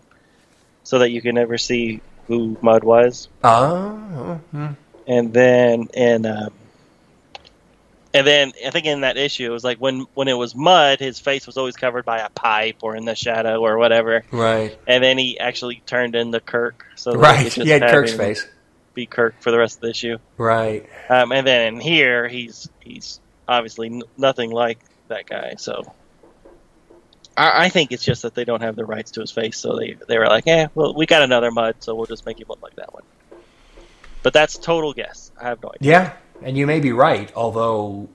so that you could never see who Mudd was. Oh, hmm. And then in um, and then I think in that issue it was like when when it was Mudd, his face was always covered by a pipe or in the shadow or whatever. right, And then he actually turned into Kirk, so right. He had Kirk's face. Be Kirk for the rest of the issue. Right. Um, and then in here, he's he's obviously n- nothing like that guy. So I, I think it's just that they don't have the rights to his face, so they they were like, "Eh, well, we got another Mudd, so we'll just make him look like that one." But that's total guess. I have no idea. Yeah, and you may be right. Although,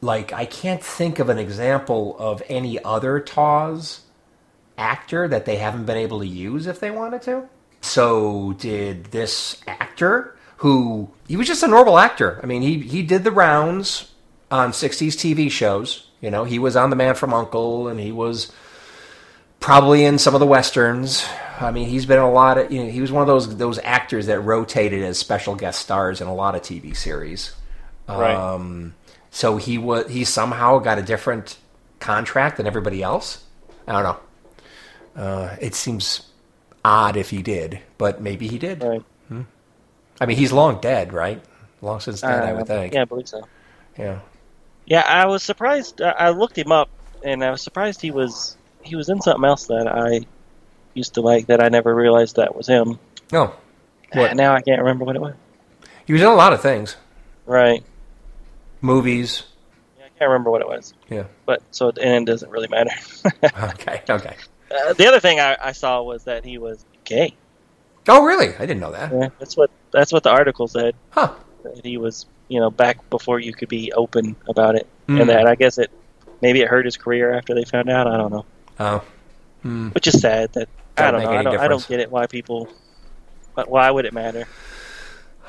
like, I can't think of an example of any other TOS actor that they haven't been able to use if they wanted to. So, did this actor, who he was just a normal actor? I mean, he he did the rounds on '60s TV shows. You know, he was on The Man from Uncle, and he was probably in some of the westerns. I mean, he's been in a lot of. You know, he was one of those those actors that rotated as special guest stars in a lot of TV series. Right. Um, so he was he somehow got a different contract than everybody else. I don't know. Uh, it seems odd if he did, but maybe he did. Right. I mean, he's long dead, right? Long since dead, I Uh, would think. Yeah, I believe so. Yeah. Yeah, I was surprised. I I looked him up, and I was surprised he was he was in something else that I used to like that I never realized that was him. No, What? Now I can't remember what it was. he was in a lot of things, Right. movies. Yeah, I can't remember what it was. Yeah. But so it, and it doesn't really matter. Okay. Okay. uh, the other thing I, I saw was that he was gay. Oh, really? I didn't know that. Yeah, that's what that's what the article said. Huh. That he was, you know, back before you could be open about it, Hmm. and that I guess it maybe it hurt his career after they found out. I don't know, Oh. Hmm. which is sad. That I don't know. I don't. I don't get it. Why people? But why would it matter?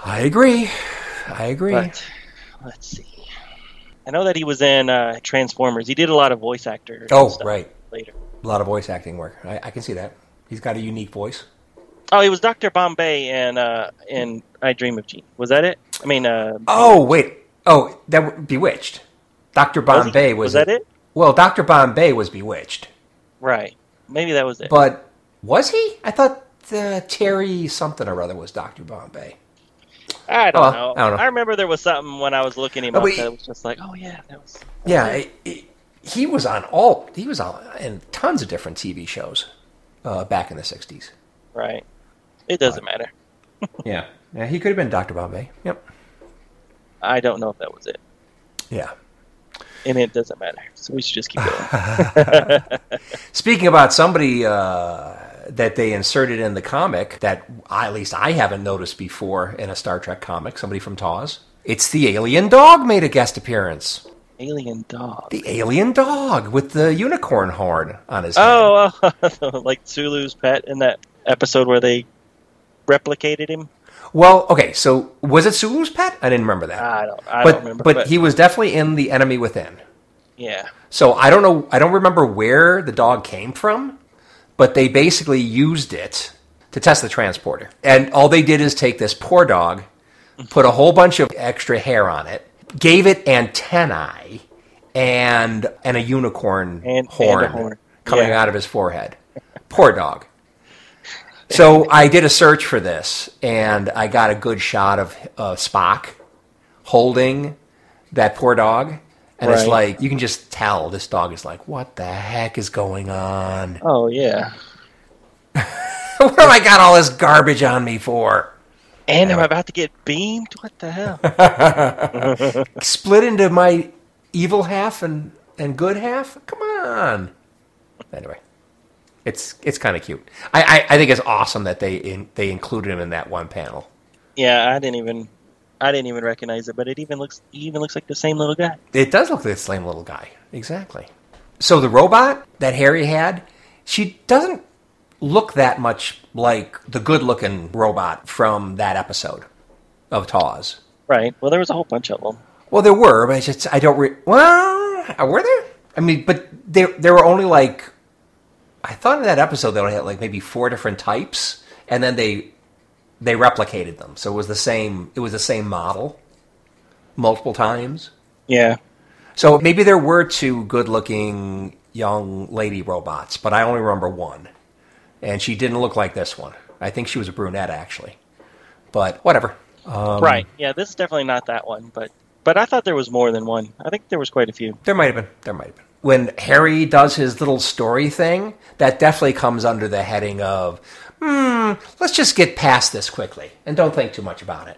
I agree. I agree. But let's see. I know that he was in uh, Transformers. He did a lot of voice actor. oh, stuff right. Later. A lot of voice acting work. I, I can see that. He's got a unique voice. Oh, he was Doctor Bombay in uh, in I Dream of Jean. Was that it? I mean, uh, Oh, wait. Oh, that w- Bewitched. Dr. Bombay was, was that it? Well, Dr. Bombay was Bewitched. Right. Maybe that was it. But was he? I thought uh, Terry something or other was Dr. Bombay. I don't, Oh, know. I don't know. remember there was something when I was looking him Oh, up he- that was just like, oh yeah, that was. Yeah, it, it- he was on all. He was on in tons of different TV shows uh, back in the '60s. Right. It doesn't matter. Yeah, yeah, he could have been Dr. Bombay. Yep. I don't know if that was it, Yeah. and it doesn't matter. So we should just keep going. Speaking about somebody uh, that they inserted in the comic that I, at least I haven't noticed before in a Star Trek comic, somebody from TOS. It's the alien dog made a guest appearance. Alien dog. The alien dog with the unicorn horn on his head. Oh, oh like Sulu's pet in that episode where they replicated him. Well, okay, so was it Sulu's pet? I didn't remember that. I don't. I but don't remember. but he was definitely in the enemy within. Yeah. So I don't know. I don't remember where the dog came from, but they basically used it to test the transporter. And all they did is take this poor dog, put a whole bunch of extra hair on it, gave it antennae, and and a unicorn And- and a horn, horn. coming Yeah. out of his forehead. Poor dog. So I did a search for this, and I got a good shot of uh, Spock holding that poor dog. And it's like you can just tell this dog is like, what the heck is going on? Oh yeah. what have I got all this garbage on me for? And I'm about to get beamed. What the hell? Split into my evil half and, and good half? Come on. Anyway, it's it's kind of cute. I, I, I think it's awesome that they in, they included him in that one panel. yeah, I didn't even. I didn't even recognize it, but it even looks. Even looks like the same little guy. It does look like the same little guy. Exactly. So the robot that Harry had, she doesn't look that much like the good-looking robot from that episode of TOS. Right. Well, there was a whole bunch of them. Well, there were, but it's just I don't. Re- well, were there? I mean, but there there were only like I thought in that episode they only had like maybe four different types, and then they they replicated them, so it was the same. It was the same model multiple times. Yeah. So maybe there were two good-looking young lady robots, but I only remember one. and she didn't look like this one. I think she was a brunette actually, but whatever. Um, right. Yeah, this is definitely not that one, but but I thought there was more than one. I think there was quite a few. There might have been. There might have been. When Harry does his little story thing, that definitely comes under the heading of, hmm, let's just get past this quickly and don't think too much about it.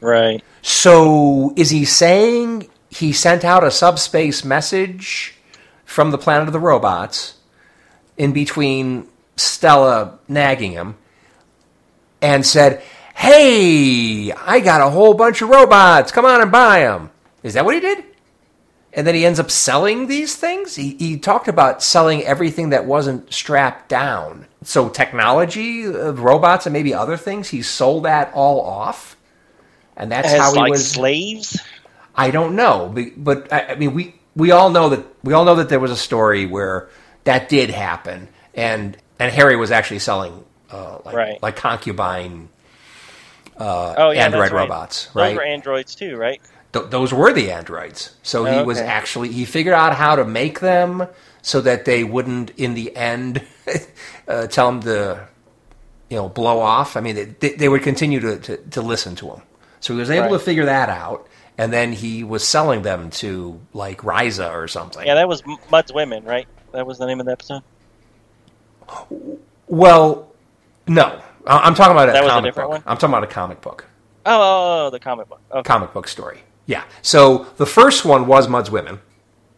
Right. So is he saying he sent out a subspace message from the planet of the robots in between Stella nagging him and said, Hey, I got a whole bunch of robots. Come on and buy them. Is that what he did? And then he ends up selling these things? He, he talked about selling everything that wasn't strapped down. So, technology, uh, robots, and maybe other things, he sold that all off. And that's As how he like was. slaves. I don't know, but, but I, I mean, we we all know that we all know that there was a story where that did happen, and and Harry was actually selling uh, like Right. like concubine uh, Oh yeah, android right. robots, Those were androids too, right? Th- those were the androids. So he Oh, was actually he figured out how to make them so that they wouldn't, in the end, uh, tell him to, you know, blow off. I mean, they, they would continue to, to, to listen to him. So he was able to figure that out, and then he was selling them to like Risa or something. Yeah, that was Mudd's Women, right? That was the name of the episode. well, no, I- I'm talking about a That was a comic different book. one? I'm talking about a comic book. Oh, oh, oh, the comic book. Okay. comic book story. Yeah. So the first one was Mudd's Women,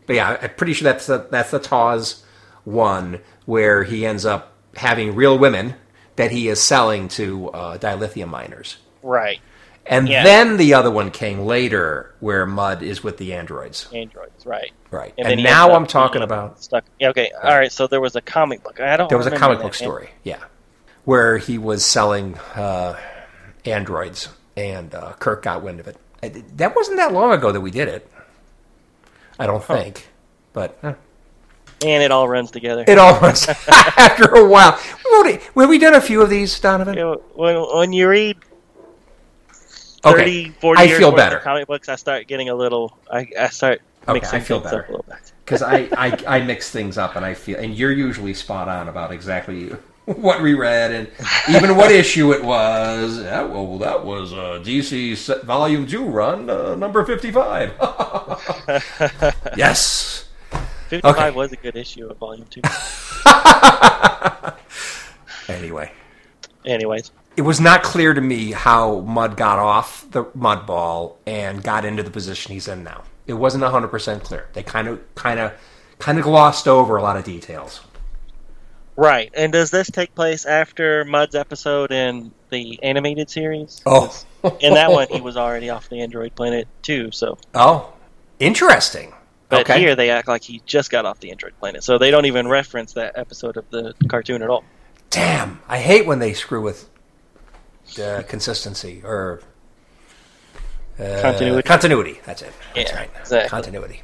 but yeah, I'm pretty sure that's the, that's the TOS one where he ends up having real women that he is selling to uh, dilithium miners. Right. And Yeah. then the other one came later where Mud is with the androids. Androids, right. Right. And And, now I'm talking about Stuck. Yeah, okay. All right. So there was a comic book. I don't. there was a comic book story, yeah, where he was selling uh, androids and uh, Kirk got wind of it. That wasn't that long ago that we did it. I don't think. But eh. And it all runs together. It all runs after a while. We've, we done a few of these, Donovan? You know, when, when you read Okay. 40 I years feel better. of comic books, I start getting a little. I, I start Okay, mixing I feel things better. up a little bit. Because I, I, I mix things up and I feel, and you're usually spot on about exactly what we read and even what issue it was. Yeah, well, that was uh, DC Volume 2 run, uh, number 55. yes. 55 Okay. was a good issue of Volume 2. Anyway. Anyways, It was not clear to me how Mudd got off the mud ball and got into the position he's in now. It wasn't 100% clear. They kind of kind of kind of glossed over a lot of details. Right. And does this take place after Mudd's episode in the animated series? Oh. In that one, he was already off the android planet too. So, Oh, interesting. but okay. here they act like he just got off the android planet, so they don't even reference that episode of the cartoon at all. Damn, I hate when they screw with uh, consistency or uh, Continuity. Continuity. That's it. That's Yeah, right. exactly. Continuity.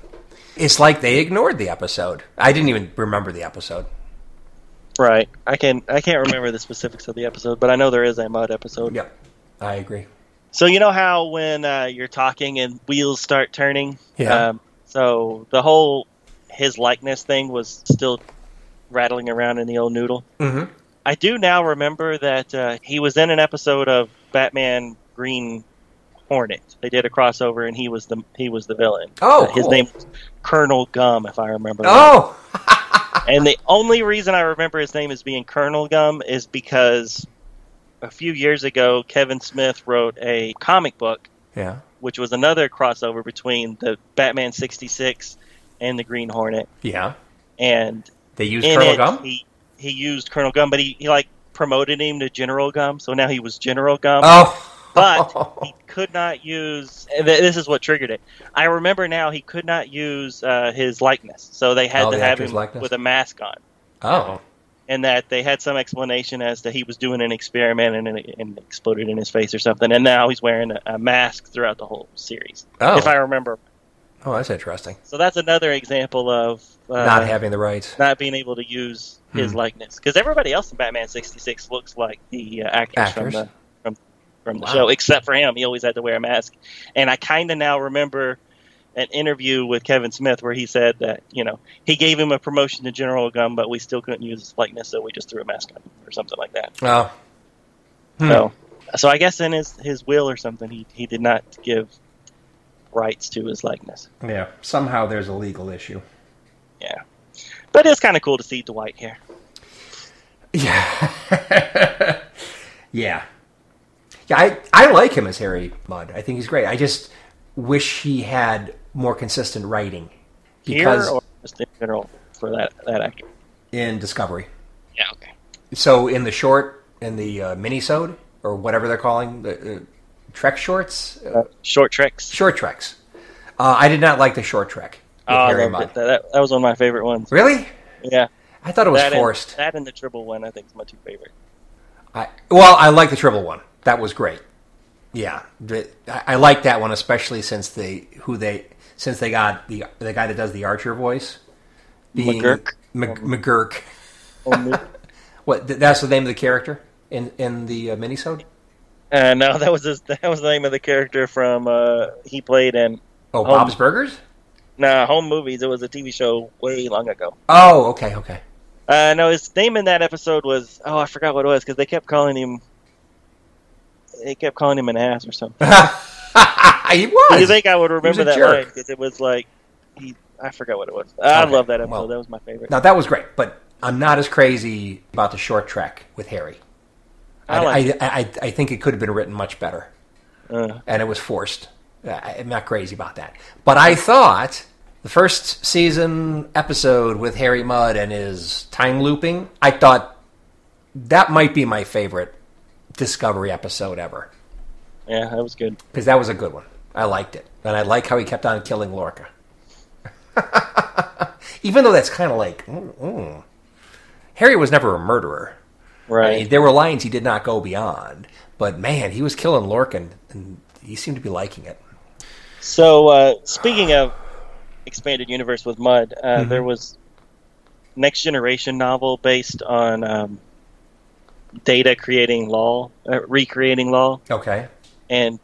It's like they ignored the episode. I didn't even remember the episode. Right. I can I can't remember the specifics of the episode, but I know there is a Mudd episode. Yeah, I agree. So you know how when uh, you're talking and wheels start turning, Yeah. Um, so the whole his likeness thing was still rattling around in the old noodle. Mm-hmm. I do now remember that uh, he was in an episode of Batman Green Hornet. They did a crossover, and he was the he was the villain. Oh, Uh, his cool. name was Colonel Gumm, if I remember. right. Oh, And the only reason I remember his name as being Colonel Gumm is because a few years ago, Kevin Smith wrote a comic book, yeah, which was another crossover between the Batman 66 and the Green Hornet. yeah. And They used Colonel it, Gumm. he, he used Colonel Gumm, but he, he like promoted him to General Gumm, so now he was General Gumm. Oh, But he could not use. This is what triggered it. I remember now he could not use uh, his likeness, so they had Oh, to the have him likeness? with a mask on. oh, and that they had some explanation as to he was doing an experiment and, and, and exploded in his face or something, and now he's wearing a, a mask throughout the whole series, oh. if I remember. oh, that's interesting. So that's another example of uh, Not having the rights. not being able to use his Hmm. likeness because everybody else in Batman sixty six looks like the uh, actors, Actors? from the from from the Wow. show, except for him. He always had to wear a mask, and I kind of now remember an interview with Kevin Smith where he said that you know he gave him a promotion to General Gumm, but we still couldn't use his likeness, so we just threw a mask on him or something like that. Oh. Hmm. So, so I guess in his his will or something, he he did not give rights to his likeness. Yeah. Somehow there's a legal issue. Yeah, but it's kind of cool to see Dwight here. Yeah. yeah. Yeah, I, I like him as Harry Mudd. I think he's great. I just wish he had more consistent writing. Because here or just in general for that that actor. in Discovery. Yeah. Okay. So in the short, in the uh, minisode, or whatever they're calling the uh, Trek shorts, uh, Short tricks. short treks. Uh, I did not like the short trek Oh, Harry Mudd. that, that was one of my favorite ones. Really? Yeah. I thought it was that forced. And, that and the Tribble one, I think, is my two favorite. I, well, I like the Tribble one. That was great. Yeah, I, I like that one especially since they who they since they got the the guy that does the Archer voice, McGuirk? Mc, McGuirk. Oh, What? That's the name of the character in in the uh, minisode. uh, no, that was his, that was the name of the character from uh, he played in Oh, Home- Bob's Burgers. nah, Home Movies. It was a TV show way long ago. Oh, okay, okay. Uh, no, his name in that episode was oh, I forgot what it was because they kept calling him. They kept calling him an ass or something. he was. You think I would remember that jerk. line because it was like he. I forgot what it was. I Okay, love that episode. well. that was my favorite. now that was great, but I'm not as crazy about the short trek with Harry. I, I like I, I, I think it could have been written much better. Uh, and it was forced. I'm not crazy about that. But I thought the first season episode with Harry Mudd and his time looping, I thought that might be my favorite Discovery episode ever. yeah, that was good. Because that was a good one. I liked it. And I like how he kept on killing Lorca. Even though that's kind of like, mm, mm. Harry was never a murderer. I Right. mean, there were lines he did not go beyond. But man, he was killing Lorca and, and he seemed to be liking it. So uh, speaking of expanded universe with Mudd, uh, Mm-hmm. there was next generation novel based on um, Data creating Lal, uh, recreating Lal, Okay. and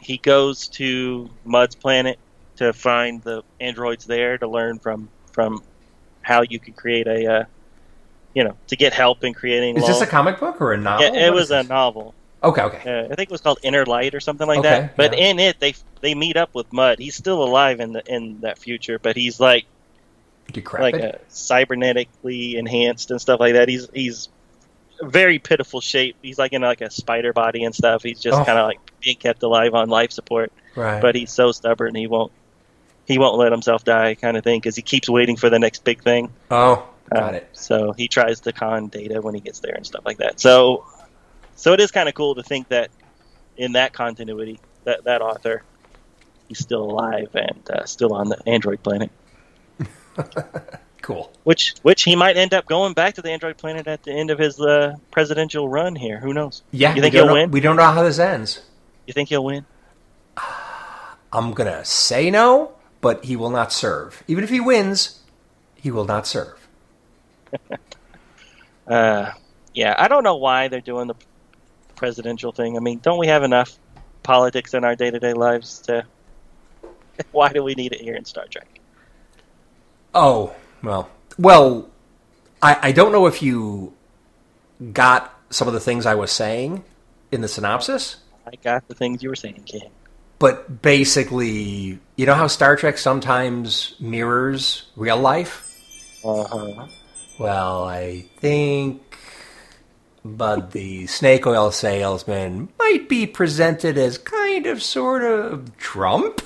he goes to Mudd's planet to find the androids there to learn from from how you can create a uh, you know to get help in creating Is Lal. this a comic book or a novel? yeah, it What was a novel. Okay, okay. Uh, I think it was called Inner Light or something like Okay, that. But yeah. in it, they they meet up with Mud. He's still alive in the in that future, but he's like Decrepit. like uh, cybernetically enhanced and stuff like that. He's he's very pitiful shape. He's like in like a spider body and stuff. He's just Oh. kind of like being kept alive on life support. right. But he's so stubborn. He won't he won't let himself die, kind of thing, because he keeps waiting for the next big thing. oh, Uh, got it. So he tries to con Data when he gets there and stuff like that. So, so it is kind of cool to think that in that continuity, that that author, he's still alive and uh, still on the android planet. Cool. Which which he might end up going back to the android planet at the end of his uh, presidential run here. Who knows? Yeah. You think he'll know, win? We don't know how this ends. You think he'll win? I'm gonna say no, but he will not serve. Even if he wins, he will not serve. Uh, yeah, I don't know why they're doing the presidential thing. I mean, don't we have enough politics in our day to day lives to? Why do we need it here in Star Trek? Oh well. Well, I, I don't know if you got some of the things I was saying in the synopsis. I got the things you were saying, King. But basically, you know how Star Trek sometimes mirrors real life? Uh huh. Well, I think Mudd the snake oil salesman might be presented as kind of sort of Trump?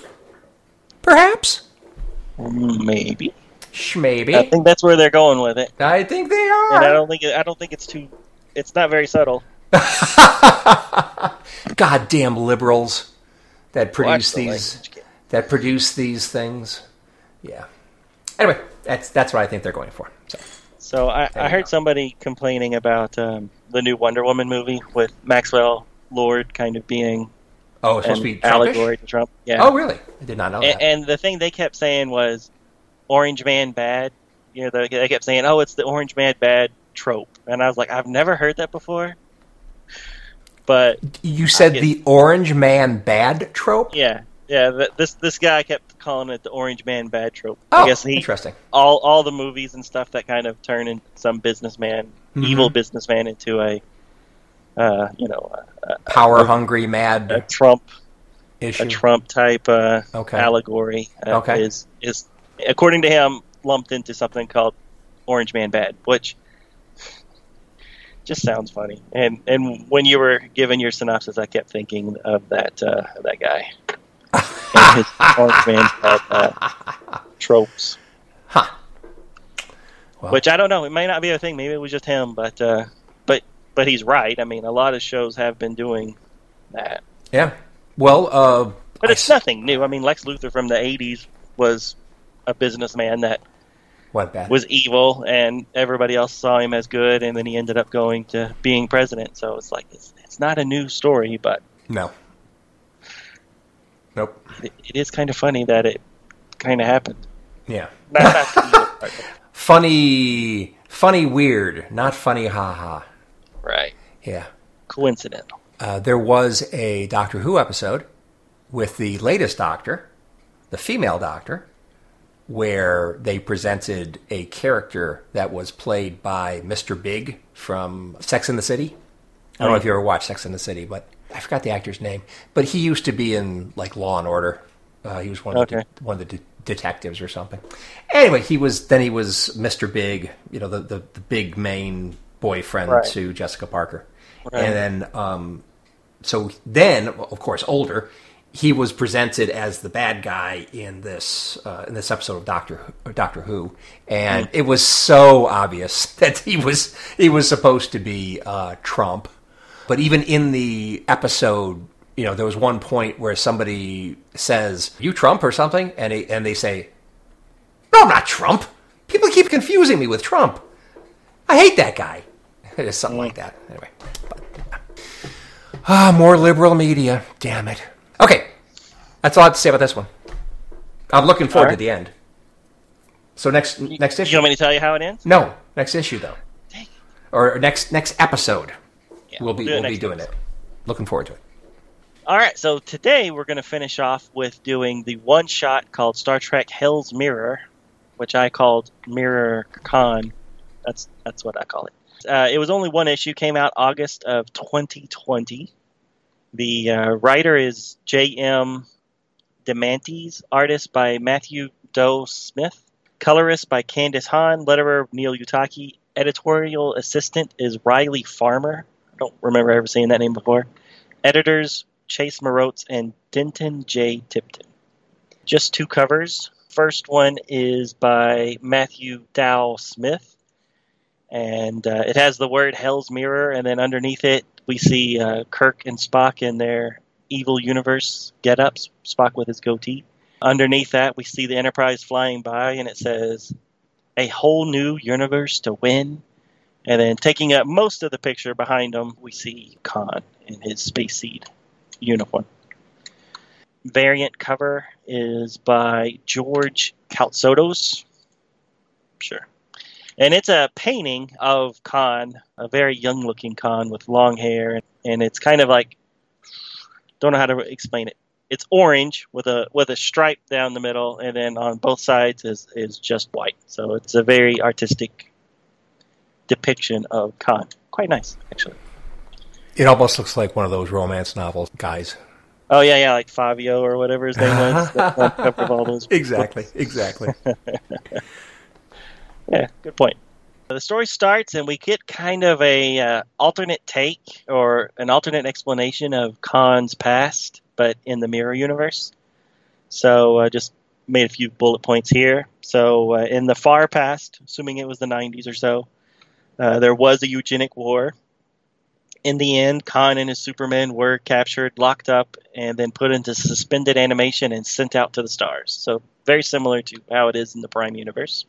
Perhaps? Maybe. Schmaybe. I think that's where they're going with it, I think they and I are. don't think it, I don't think it's too. It's not very subtle. Goddamn liberals that produce the these language, that produce these things. Yeah. Anyway, that's that's what I think they're going for. So So I, I heard somebody complaining about um, the new Wonder Woman movie with Maxwell Lord kind of being Oh, it's supposed to be Trumpish? allegory to Trump. Yeah. Oh really? I did not know and, that. and the thing they kept saying was Orange Man bad. You know, they, they kept saying, "Oh, it's the Orange Man bad trope," and I was like, "I've never heard that before." But you said get- the orange man bad trope? yeah, yeah, this this guy kept calling it the Orange Man bad trope. Oh, I guess he interesting. all all the movies and stuff that kind of turn in some businessman, Mhm. evil businessman, into a uh, you know a, Power hungry, mad a Trump issue. a Trump type uh, Okay. allegory uh, Okay. is is according to him lumped into something called Orange Man Bad, which just sounds funny. And and when you were giving your synopsis, I kept thinking of that uh, that guy and his Orange Man Bad uh, tropes. Huh. Well. Which I don't know. It may not be a thing. Maybe it was just him, but uh, but but he's right. I mean, a lot of shows have been doing that. Yeah. Well, uh, But it's s- nothing new. I mean, Lex Luthor from the '80s was a businessman that went bad. was evil, and everybody else saw him as good, and then he ended up going to being president. So it's like it's, it's not a new story, but no. Nope. it, it is kind of funny that it kind of happened. Yeah. Not, not part, Funny, funny, weird, not funny, ha ha. right? Yeah. Coincidental. Uh, there was a Doctor Who episode with the latest Doctor, the female Doctor, where they presented a character that was played by Mr. Big from Sex in the City. I don't know if you ever watched Sex in the City, but I forgot the actor's name. But he used to be in like Law and Order. Uh, he was one of the, one of the de- detectives or something. Anyway, he was then he was Mr. Big, you know, the the, the big main boyfriend Right. to Jessica Parker. Right. And then um, so then, of course, older, he was presented as the bad guy in this uh, in this episode of Doctor Who, Doctor Who, and it was so obvious that he was he was supposed to be uh, Trump. But even in the episode, you know, there was one point where somebody says, "You Trump" or something, and he, and they say, "No, I'm not Trump." People keep confusing me with Trump. I hate that guy. It's something like that. Anyway. But, Ah, more liberal media. Damn it. Okay, that's all I have to say about this one. I'm looking forward All to the end. So next next issue. You want me to tell you how it ends? No, next issue though, Dang. or next next episode. Yeah, we'll be do it we'll be doing episode. it. Looking forward to it. All right, so today we're going to finish off with doing the one shot called Star Trek Hell's Mirror, which I called Mirror Con. That's that's what I call it. Uh, it was only one issue, came out August of 2020. The uh, writer is J.M. DeMatteis, artist by Matthew Dow Smith, colorist by Candace Hahn, letterer Neil Uyetake, editorial assistant is Riley Farmer. I don't remember ever seeing that name before. Editors Chase Marotz and Denton J. Tipton. Just two covers. First one is by Matthew Dow Smith, and uh, it has the word Hell's Mirror, and then underneath it we see uh, Kirk and Spock in their evil universe get-ups. Spock with his goatee. Underneath that we see the Enterprise flying by, and it says, "A whole new universe to win." And then taking up most of the picture behind him, we see Khan in his space seed uniform. Variant cover is by George Caltsoudas. Sure. And it's a painting of Khan, a very young looking Khan with long hair. And it's kind of like, don't know how to explain it. It's orange with a with a stripe down the middle, and then on both sides is, is just white. So it's a very artistic depiction of Khan. Quite nice, actually. It almost looks like one of those romance novel guys. Oh yeah, yeah, like Fabio or whatever his name was. Uh-huh. That's on all those. Exactly, exactly. Yeah, good point. The story starts, and we get kind of a uh, alternate take or an alternate explanation of Khan's past, but in the Mirror universe. So, uh, just made a few bullet points here. So, uh, in the far past, assuming it was the 90s or so, uh, there was a eugenic war. In the end, Khan and his Supermen were captured, locked up, and then put into suspended animation and sent out to the stars. So, very similar to how it is in the Prime universe.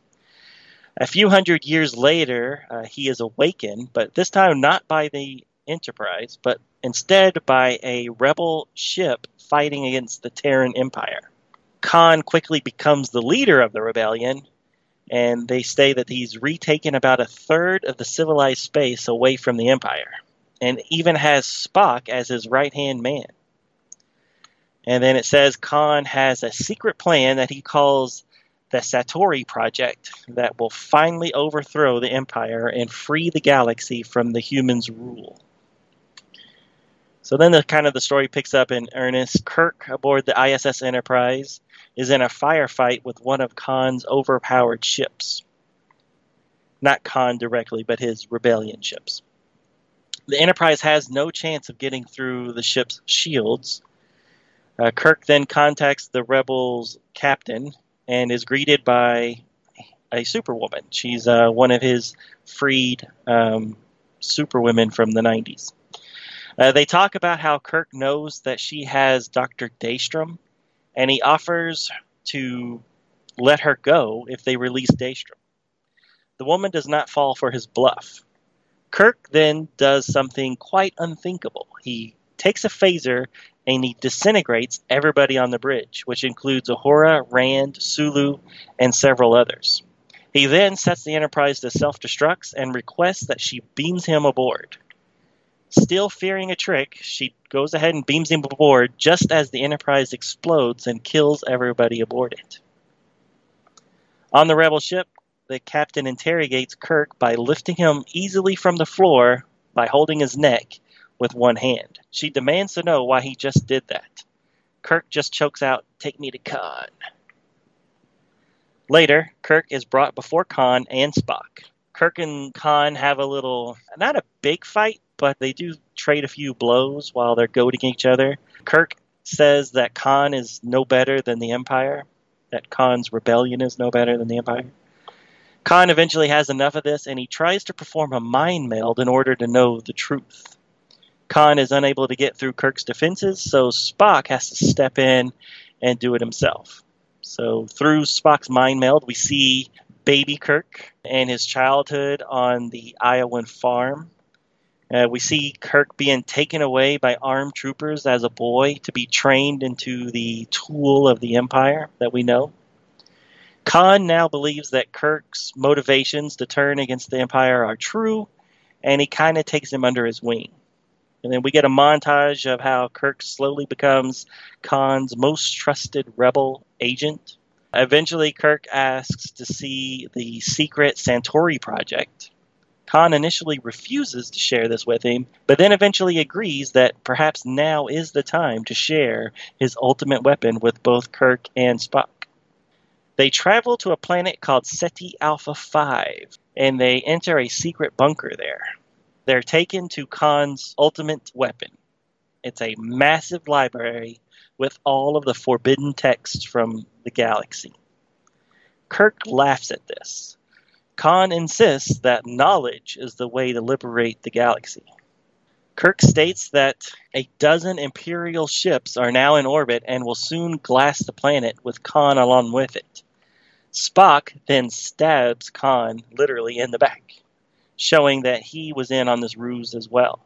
A few hundred years later, uh, he is awakened, but this time not by the Enterprise, but instead by a rebel ship fighting against the Terran Empire. Khan quickly becomes the leader of the rebellion, and they say that he's retaken about a third of the civilized space away from the Empire, and even has Spock as his right hand man. And then it says Khan has a secret plan that he calls the Satori Project that will finally overthrow the Empire and free the galaxy from the humans' rule. So then the kind of the story picks up in earnest. Kirk aboard the ISS Enterprise is in a firefight with one of Khan's overpowered ships. Not Khan directly, but his rebellion ships. The Enterprise has no chance of getting through the ship's shields. Uh, Kirk then contacts the rebels' captain and is greeted by a superwoman. She's uh, one of his freed um, superwomen from the 90s. Uh, they talk about how Kirk knows that she has Dr. Daystrom, and he offers to let her go if they release Daystrom. The woman does not fall for his bluff. Kirk then does something quite unthinkable. He takes a phaser and he disintegrates everybody on the bridge, which includes Uhura, Rand, Sulu, and several others. He then sets the Enterprise to self destructs and requests that she beams him aboard. Still fearing a trick, she goes ahead and beams him aboard just as the Enterprise explodes and kills everybody aboard it. On the Rebel ship, the captain interrogates Kirk by lifting him easily from the floor by holding his neck with one hand. She demands to know why he just did that. Kirk just chokes out, Take me to Khan. Later, Kirk is brought before Khan and Spock. Kirk and Khan have a little, not a big fight, but they do trade a few blows while they're goading each other. Kirk says that Khan is no better than the Empire, that Khan's rebellion is no better than the Empire. Khan eventually has enough of this and he tries to perform a mind meld in order to know the truth. Khan is unable to get through Kirk's defenses, so Spock has to step in and do it himself. So through Spock's mind meld, we see baby Kirk and his childhood on the Iowan farm uh, we see Kirk being taken away by armed troopers as a boy to be trained into the tool of the Empire that we know. Khan now believes that Kirk's motivations to turn against the Empire are true, and he kind of takes him under his wing. And then we get a montage of how Kirk slowly becomes Khan's most trusted rebel agent. Eventually, Kirk asks to see the secret Santori project, Khan initially refuses to share this with him, but then eventually agrees that perhaps now is the time to share his ultimate weapon with both Kirk and Spock. They travel to a planet called Ceti Alpha 5, and they enter a secret bunker there. They're taken to Khan's ultimate weapon. It's a massive library with all of the forbidden texts from the galaxy. Kirk laughs at this Khan insists that knowledge is the way to liberate the galaxy. Kirk states that a dozen Imperial ships are now in orbit and will soon glass the planet with Khan along with it. Spock then stabs Khan literally in the back, showing that he was in on this ruse as well.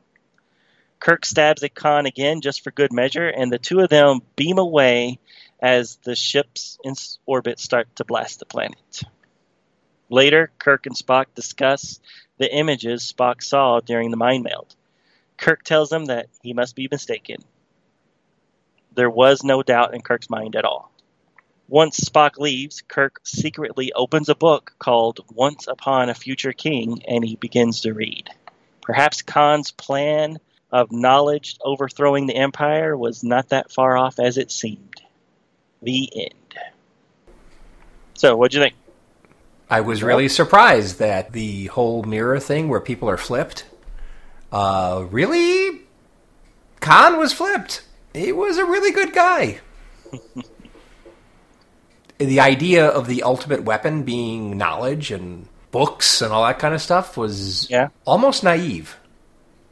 Kirk stabs at Khan again just for good measure, and the two of them beam away as the ships in orbit start to blast the planet. Later, Kirk and Spock discuss the images Spock saw during the mind meld. Kirk tells him that he must be mistaken. There was no doubt in Kirk's mind at all. Once Spock leaves, Kirk secretly opens a book called Once Upon a Future King and he begins to read. Perhaps Khan's plan of knowledge overthrowing the Empire was not that far off as it seemed. The end. So, what'd you think? I was really surprised that the whole mirror thing where people are flipped. Uh, really, Khan was flipped. He was a really good guy. the idea of the ultimate weapon being knowledge and books and all that kind of stuff was yeah. almost naive.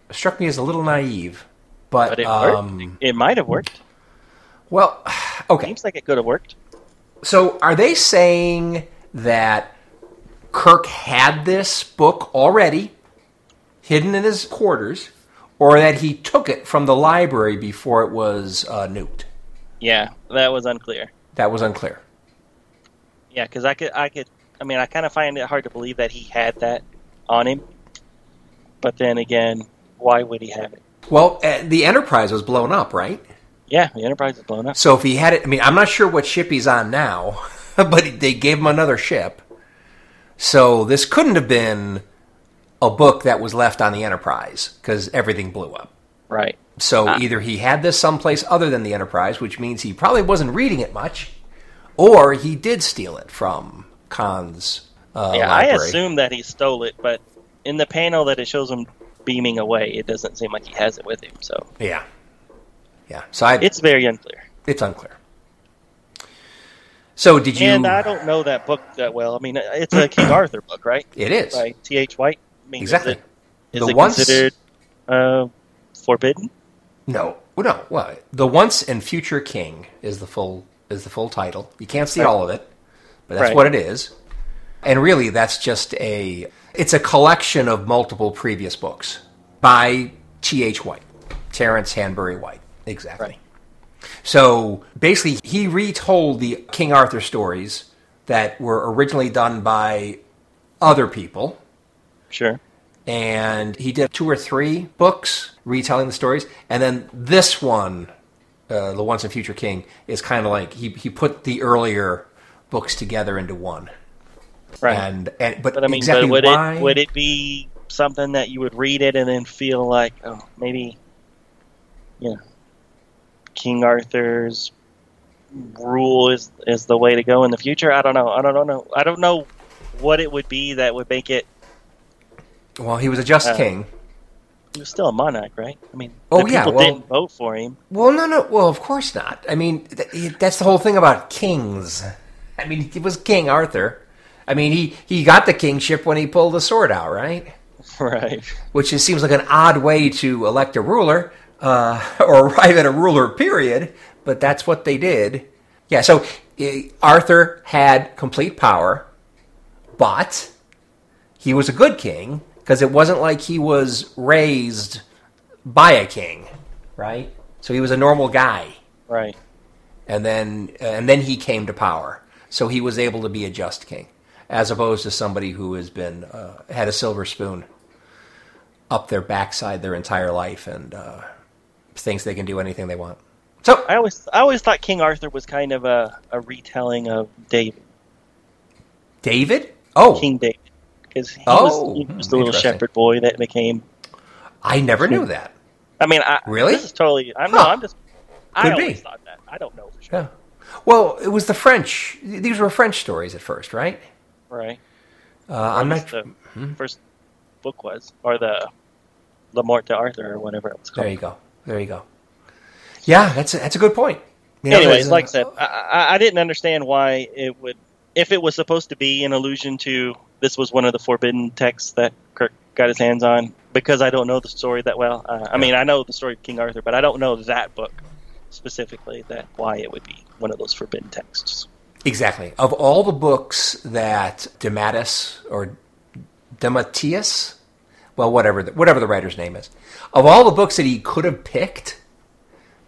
It struck me as a little naive, but, but it, um, it might have worked. Well, okay. Seems like it could have worked. So, are they saying that Kirk had this book already hidden in his quarters, or that he took it from the library before it was uh, nuked. Yeah, that was unclear. That was unclear. Yeah, because I could, I could, I mean, I kind of find it hard to believe that he had that on him. But then again, why would he have it? Well, uh, the Enterprise was blown up, right? Yeah, the Enterprise was blown up. So if he had it, I mean, I'm not sure what ship he's on now, but they gave him another ship. So this couldn't have been a book that was left on the Enterprise because everything blew up. Right. So Ah. either he had this someplace other than the Enterprise, which means he probably wasn't reading it much, or he did steal it from Khan's uh, yeah, I assume that he stole it, but in the panel that it shows him beaming away, it doesn't seem like he has it with him. So Yeah, yeah. So I, it's very unclear. it's unclear. So did you? And I don't know that book that well. I mean, it's a King Arthur book, right? it is By T. H. White. I mean, exactly. Is it, is The it once- considered uh, forbidden? No, no. Well, the once and future king is the full is the full title. You can't see all of it, but that's Right. what it is. And really, that's just a it's a collection of multiple previous books by T. H. White, Terence Hanbury White, exactly. Right. So basically, he retold the King Arthur stories that were originally done by other people Sure. and he did two or three books retelling the stories, and then this one, uh, the Once and Future King, is kind of like he he put the earlier books together into one. Right. And, and but, but I mean, exactly but would why? it would it be something that you would read it and then feel like, oh, maybe, you know, King Arthur's rule is is the way to go in the future? I don't know. I don't know. I don't know what it would be that would make it. well, he was a just Uh, king. He was still a monarch, right? I mean, Oh, yeah, people well- didn't vote for him. Well, no, no. Well, of course not. I mean, th- that's the whole thing about kings. I mean, it was King Arthur. I mean, he he got the kingship when he pulled the sword out, right? Right. which is, seems like an odd way to elect a ruler uh, or arrive at a ruler, period. But that's what they did. Yeah, so uh, Arthur had complete power, but he was a good king because it wasn't like he was raised by a king, right? So he was a normal guy, Right. and then and then he came to power. So he was able to be a just king, as opposed to somebody who has been uh, had a silver spoon up their backside their entire life and uh, thinks they can do anything they want. So I always I always thought King Arthur was kind of a, a retelling of David, David, oh, King David, because he Oh, was, he was hmm, the little shepherd boy that became. I never knew that. I mean, I, Really? This is totally. I'm Huh. no. I'm just. I Could be. thought that. I don't know for sure. Yeah. Well, it was the French. These were French stories at first, right? Right. Uh, I'm not. The first book was, or the La Morte d'Arthur, or whatever it was called. There you go. There you go. Yeah, that's a, that's a good point. You know, Anyways, like I said, I, I didn't understand why it would, if it was supposed to be an allusion to this was one of the forbidden texts that Kirk got his hands on, because I don't know the story that well. Uh, I mean, I know the story of King Arthur, but I don't know that book specifically. That why it would be one of those forbidden texts. Exactly. Of all the books that Dematis or Dematius, well, whatever the, whatever the writer's name is, of all the books that he could have picked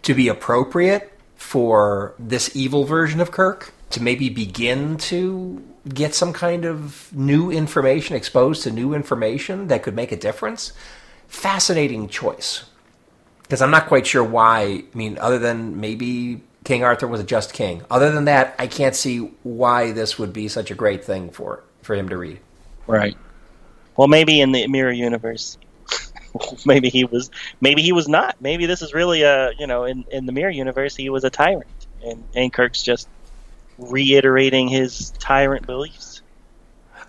to be appropriate for this evil version of Kirk to maybe begin to get some kind of new information, exposed to new information that could make a difference, fascinating choice. Because I'm not quite sure why. I mean, other than maybe King Arthur was a just king. Other than that, I can't see why this would be such a great thing for for him to read. Right. Well, maybe in the mirror universe, maybe he was. Maybe he was not. Maybe this is really a. You know, in in the mirror universe, he was a tyrant, and and Kirk's just reiterating his tyrant beliefs.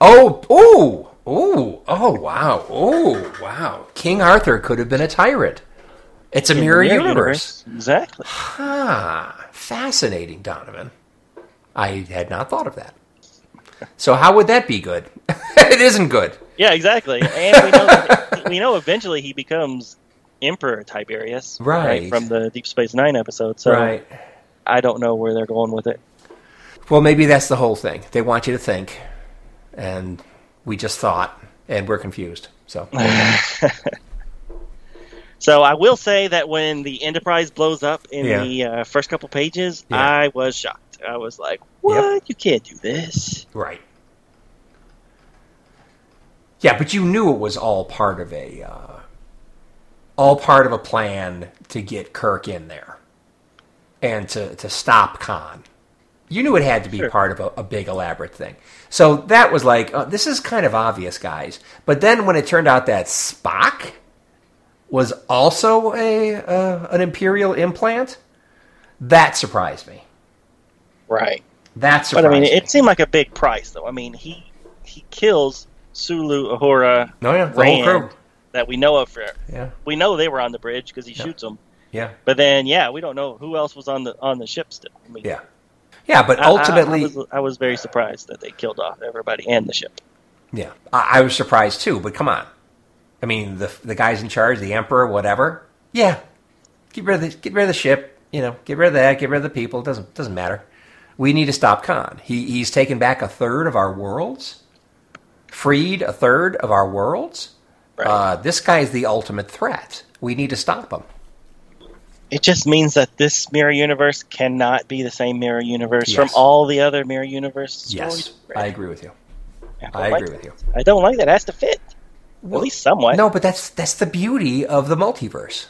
Oh, ooh, ooh, oh, wow, oh, wow. King Arthur could have been a tyrant. It's a the mirror, universe. Exactly. Ah, fascinating, Donovan. I had not thought of that. So how would that be good? it isn't good. Yeah, exactly. And we know that, we know eventually he becomes Emperor Tiberius, Right. from the Deep Space Nine episode. So right. I don't know where they're going with it. Well, maybe that's the whole thing. They want you to think, and we just thought, and we're confused. So So I will say that when the Enterprise blows up in Yeah. the uh, first couple pages, Yeah. I was shocked. I was like, "What? You can't do this." right. Yeah, but you knew it was all part of a, uh, all part of a plan to get Kirk in there. and to, to stop Khan. You knew it had to be Sure. part of a, a big elaborate thing. So that was like, uh, this is kind of obvious, guys. But then when it turned out that Spock was also a uh, an Imperial implant, that surprised me. Right. That But surprised I mean, me. it seemed like a big price, though. I mean, he he kills Sulu, Uhura, No, yeah, the whole Rand crew. that we know of. For Yeah, we know they were on the bridge because he Yeah. shoots them. yeah, But then, yeah, we don't know who else was on the on the ship still. I mean, yeah, yeah. But I- I- ultimately, I, was, I was very surprised that they killed off everybody and the ship. Yeah, I, I was surprised too. But come on, I mean the the guys in charge, the emperor, whatever. Yeah, get rid of the get rid of the ship. You know, get rid of that. Get rid of the people. It doesn't doesn't matter. We need to stop Khan. He he's taken back a third of our worlds, freed a third of our worlds. Right. Uh, this guy is the ultimate threat. We need to stop him. It just means that this mirror universe cannot be the same mirror universe from all the other mirror universe stories. Yes, I agree with you. don't I like agree that. with you. I don't like that. It has to fit at least somewhat. No, but that's that's the beauty of the multiverse.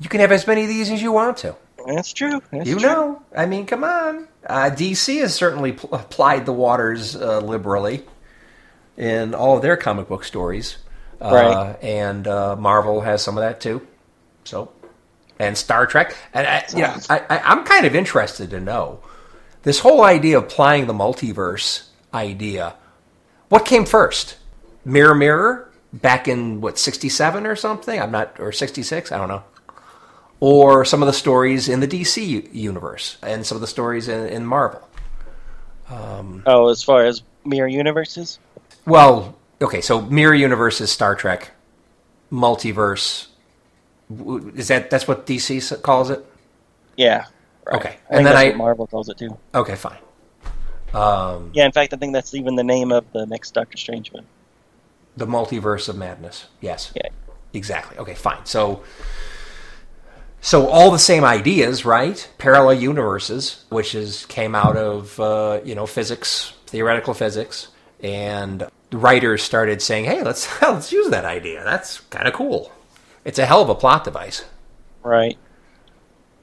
You can have as many of these as you want to. that's true. That's You true. know, I mean, come on. Uh, DC has certainly pl- applied the waters uh, liberally in all of their comic book stories, uh, Right. and uh, Marvel has some of that too. So, and Star Trek, and I, you know, I, I, I'm kind of interested to know this whole idea of applying the multiverse idea. What came first? Mirror, mirror, back in what '67 or something? I'm not, or '66? I don't know or some of the stories in the DC universe and some of the stories in, in Marvel. Um, oh, as far as mirror universes, Well, okay, so mirror universe is Star Trek, multiverse w- is that that's what DC calls it? yeah. Right. Okay. And then that's I- what Marvel calls it too. Okay, fine. Um, Yeah, in fact, I think that's even the name of the next Doctor Strange one. the multiverse of madness. Yes. Yeah. Exactly. Okay, fine. So so all the same ideas, right? Parallel universes, which is came out of uh, you know physics, theoretical physics, and the writers started saying, "Hey, let's let's use that idea. That's kind of cool. It's a hell of a plot device. Right.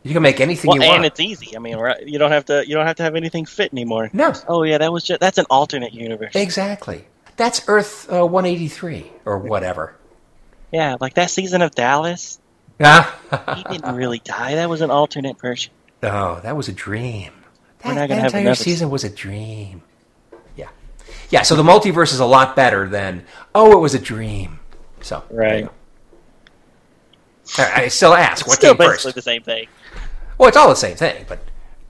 You can make anything Well, you and want." it's easy. I mean, right, you don't have to. You don't have to have anything fit anymore. no, Oh yeah, that was just that's an alternate universe. exactly. That's Earth uh, 183 or whatever. Yeah, like that season of Dallas. Ah, He didn't really die. That was an alternate version. Oh, that was a dream. We're That, that have entire another season was a dream. Yeah, yeah. So the multiverse is a lot better than oh, it was a dream. So Right. Go. All right, I still ask what Still came basically first. the same thing. Well, it's all the same thing, but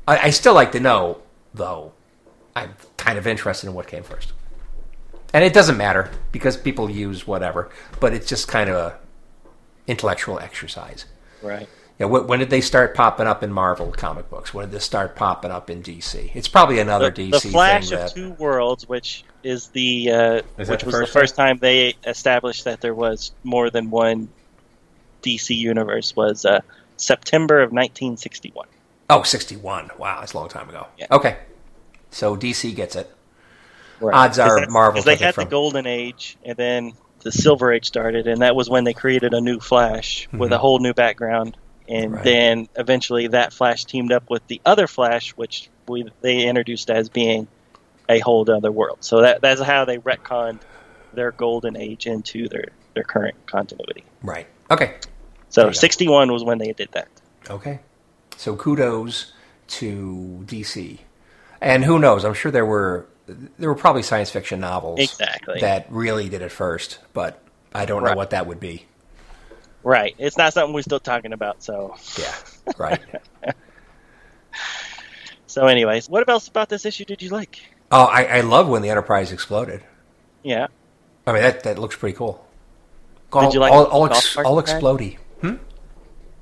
I, I still like to know, though. I'm kind of interested in what came first, and it doesn't matter because people use whatever. But it's just kind of a intellectual exercise. Right. Yeah, wh- when did they start popping up in Marvel comic books? When did this start popping up in DC? It's probably another The, DC the Flash thing. of That, Two Worlds, which is the uh, Is which the was the first first time they established that there was more than one DC universe, was uh, September of 1961. oh, 61. Wow, that's a long time ago. Yeah. Okay. So DC gets it. Right. Odds are Marvel they had from- the Golden Age, and then the Silver Age started, and that was when they created a new Flash with a whole new background. And Mm-hmm. Right. then eventually, that Flash teamed up with the other Flash, which we they introduced as being a whole other world. So that that's how they retconned their Golden Age into their their current continuity. Right. Okay. So you 61 was when they did that. Okay. So kudos to DC. And who knows? I'm sure there were there were probably science fiction novels Exactly. that really did it first, but I don't know what that would be. Right. It's not something we're still talking about. So Yeah. Right. so anyways, what else about this issue did you like? oh, I, I love when the Enterprise exploded. Yeah. I mean that that looks pretty cool. Did you like all, all, golf ex, cart all explodey? Hmm?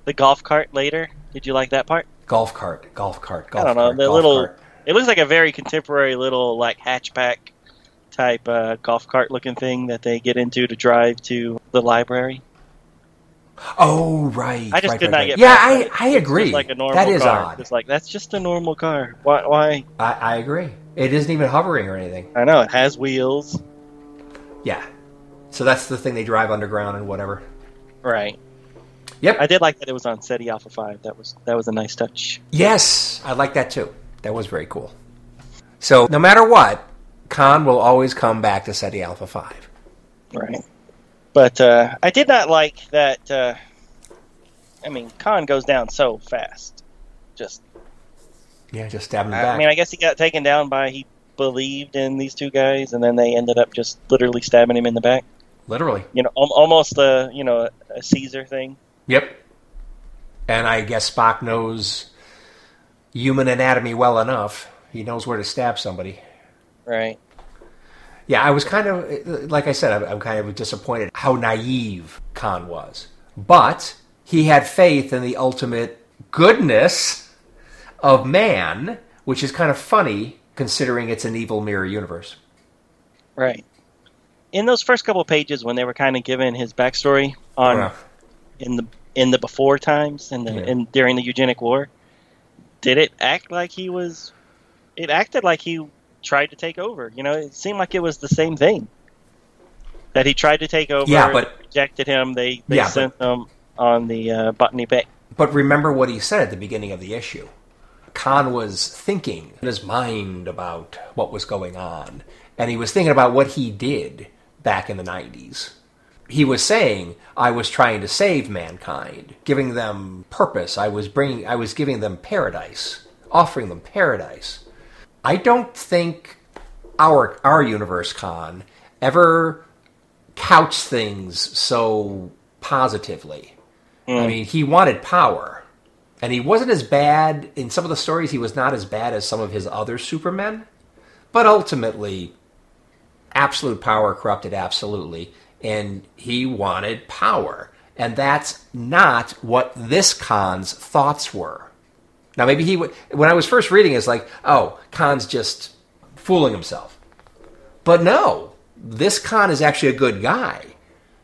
The golf cart later. Did you like that part? Golf cart, golf cart, golf I don't know. cart, The little. cart. It looks like a very contemporary little like hatchback type uh, golf cart looking thing that they get into to drive to the library. Oh right. I just right, could right, not right. get. Yeah, I. I agree. just like a normal that is car. odd. It's like that's just a normal car. Why? Why? I, I agree. It isn't even hovering or anything. I know it has wheels. Yeah. So that's the thing they drive underground and whatever. Right. Yep. I did like that it was on Ceti Alpha Five. That was that was a nice touch. Yes, I like that too. That was very cool. So no matter what, Khan will always come back to Ceti Alpha Five. Right. But uh, I did not like that. Uh, I mean, Khan goes down so fast. Just. Yeah, just stabbing him I mean, I guess he got taken down by he believed in these two guys, and then they ended up just literally stabbing him in the back. Literally. You know, al- almost a you know a Caesar thing. Yep. And I guess Spock knows human anatomy well enough. He knows where to stab somebody. Right. Yeah, I was kind of, like I said, I'm- I'm kind of disappointed how naive Khan was. But he had faith in the ultimate goodness of man, which is kind of funny considering it's an evil mirror universe. Right. In those first couple pages, when they were kind of giving his backstory on Yeah. in the in the before times and the Yeah. in during the eugenic war, did it act like he was? It acted like he tried to take over. You know, it seemed like it was the same thing. That he tried to take over. Yeah, but- rejected him. They they Yeah, but- sent him on the uh, Botany Bay. But remember what he said at the beginning of the issue. Khan was thinking in his mind about what was going on, and he was thinking about what he did back in the 90s. He was saying, I was trying to save mankind, giving them purpose. I was bringing I was giving them paradise, offering them paradise. I don't think our our universe Khan ever couched things so positively. I hmm. mean, he wanted power. And he wasn't as bad in some of the stories, he was not as bad as some of his other Supermen. But ultimately, absolute power corrupted absolutely. And he wanted power. And that's not what this Khan's thoughts were. Now, maybe he would. When I was first reading, it's like, oh, Khan's just fooling himself. But no, this Khan is actually a good guy.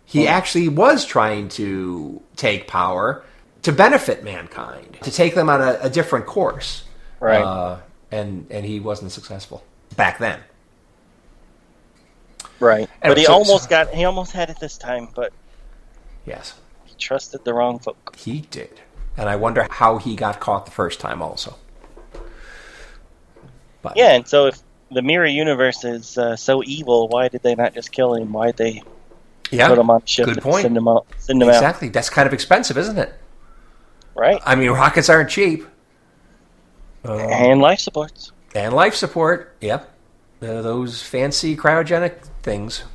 He actually was trying to take power to benefit mankind, to take them on a, a different course. Right. Uh, and and he wasn't successful back then. Right. And But he almost so- got he almost had it this time, but Yes, he trusted the wrong folk. he did. And I wonder how he got caught the first time, also. But Yeah, and so if the mirror universe is uh, so evil, why did they not just kill him? Why did they yeah, put him on ship good and point. send him out? Send him out, Exactly. That's kind of expensive, isn't it? right? I mean, rockets aren't cheap. Uh, and life supports. and life support. Yep. Uh, those fancy cryogenic things.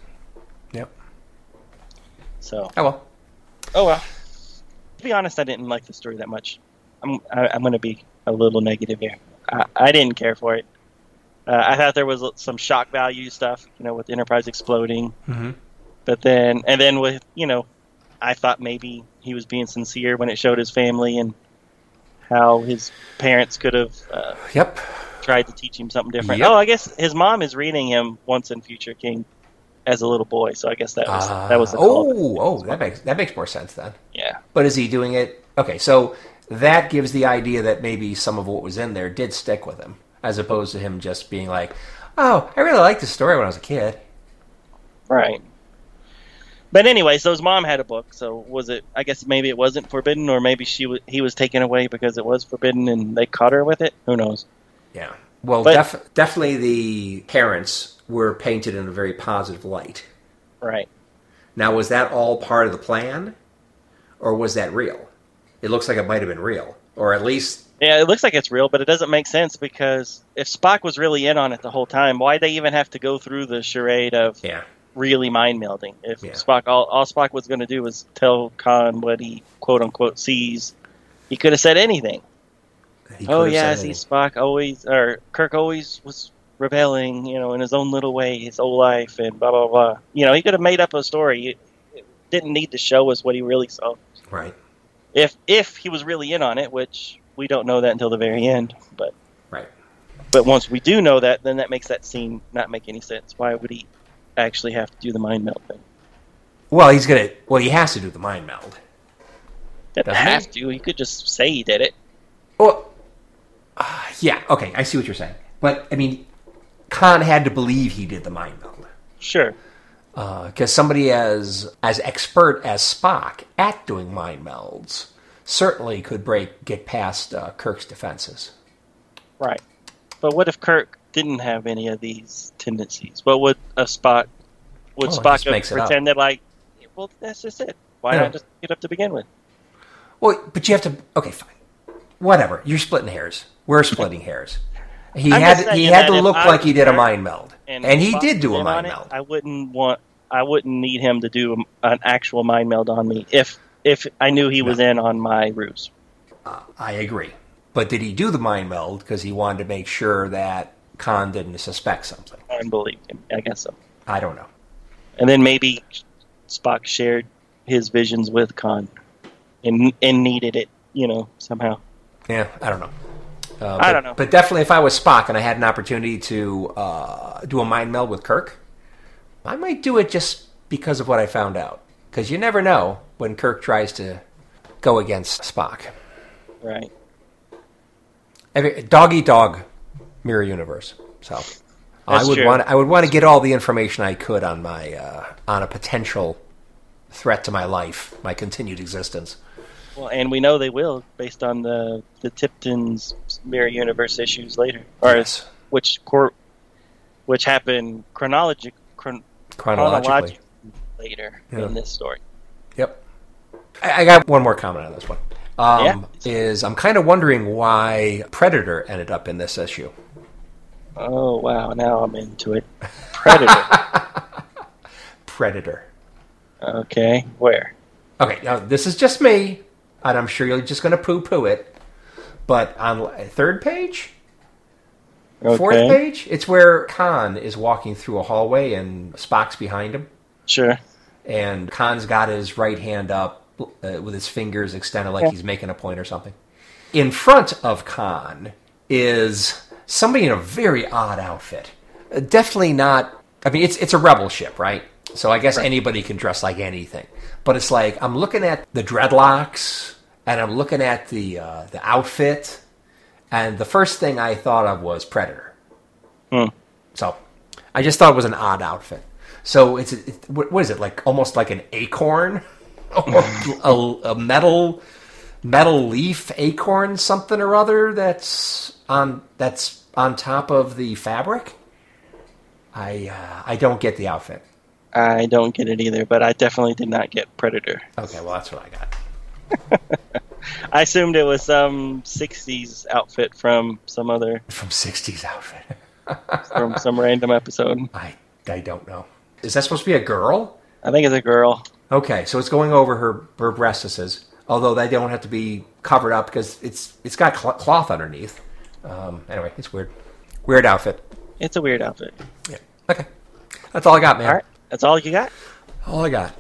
Yep. So, Oh well. oh well. To be honest, I didn't like the story that much. I'm I, I'm going to be a little negative here. I, I didn't care for it. Uh, I thought there was some shock value stuff, you know, with Enterprise exploding. Mhm. But then, and then with you know, I thought maybe he was being sincere when it showed his family and how his parents could have uh, Yep. tried to teach him something different. Yep. Oh, I guess his mom is reading him Once and Future King as a little boy, so I guess that was that was the Ah, oh oh that makes that makes more sense then. Yeah, But is he doing it? Okay, so that gives the idea that maybe some of what was in there did stick with him, as opposed to him just being like, "Oh, I really liked this story when I was a kid." right. But anyway, so his mom had a book. So was it? I guess maybe it wasn't forbidden, or maybe she he was taken away because it was forbidden, and they caught her with it. Who knows? Yeah. Well, But- def- definitely the parents were painted in a very positive light. Right. Now, was that all part of the plan, or was that real? It looks like it might have been real, or at least Yeah, it looks like it's real, but it doesn't make sense because if Spock was really in on it the whole time, why they even have to go through the charade of yeah, really mind melding? If Yeah. Spock, all, all Spock was going to do was tell Khan what he quote unquote sees, he could have said anything. Oh yeah, said see. Spock always or Kirk always was rebelling, you know, in his own little way, his whole life, and blah blah blah. You know, he could have made up a story. It, it didn't need to show us what he really saw. right, If if he was really in on it, which we don't know that until the very end, but right. but once we do know that, then that makes that scene not make any sense. Why would he actually have to do the mind meld thing? Well, he's gonna. Well, he has to do the mind meld. Doesn't Doesn't he? have to. He could just say he did it. Well, uh, yeah, okay, I see what you're saying, but I mean, Khan had to believe he did the mind meld. Sure. because uh, somebody as as expert as Spock at doing mind melds certainly could break get past uh, Kirk's defenses. Right, but what if Kirk didn't have any of these tendencies? What would a Spock would oh, Spock pretend that like, well, that's just it? Why yeah. not just get up to begin with? Well, but you have to. Okay, fine. Whatever. You're splitting hairs. We're splitting hairs. He I'm had he had to look like he did a mind meld, and, and he did do a mind meld. I wouldn't want. I wouldn't need him to do an actual mind meld on me if if I knew he was no. in on my ruse. Uh, I agree, but did he do the mind meld because he wanted to make sure that Khan didn't suspect something? I believe him. I guess so. I don't know. And then maybe Spock shared his visions with Khan, and and needed it, you know, somehow. Yeah, I don't know. Uh, but, I don't know. But definitely, if I was Spock and I had an opportunity to uh, do a mind meld with Kirk, I might do it just because of what I found out. Because you never know when Kirk tries to go against Spock. Right. Every, dog eat dog, mirror universe. So That's I would true. want I would want to get all the information I could on my uh, on a potential threat to my life, my continued existence. Well, and we know they will based on the the Tipton's mirror universe issues later, or yes. which court, which happened chronologic, chron- chronologically. chronologically later yeah. in this story. Yep. I, I, got one more comment on this one. Um, yeah. Is I'm kind of wondering why Predator ended up in this issue. Oh wow! Now I'm into it. Predator. Predator. Okay, where? Okay, now this is just me and I'm sure you're just going to poo poo it. But on third page, okay. fourth page, it's where Khan is walking through a hallway and Spock's behind him. Sure. And Khan's got his right hand up uh, with his fingers extended like yeah. he's making a point or something. In front of Khan is somebody in a very odd outfit. Uh, definitely not. I mean, it's it's a rebel ship, right? So I guess right. anybody can dress like anything. But it's like I'm looking at the dreadlocks and I'm looking at the uh, the outfit, and the first thing I thought of was Predator. Hmm. So I just thought it was an odd outfit. So it's it, what is it like? Almost like an acorn, or a, a metal metal leaf acorn, something or other that's on that's on top of the fabric. I uh, I don't get the outfit. I don't get it either, but I definitely did not get Predator. Okay, well that's what I got. I assumed it was some '60s outfit from some other from '60s outfit from some random episode. I I don't know. Is that supposed to be a girl? I think it's a girl. Okay, so it's going over her her breastises, although they don't have to be covered up because it's it's got cl- cloth underneath. Um, anyway, it's weird. Weird outfit. It's a weird outfit. Yeah. Okay. That's all I got, man. All right. That's all you got? All I got.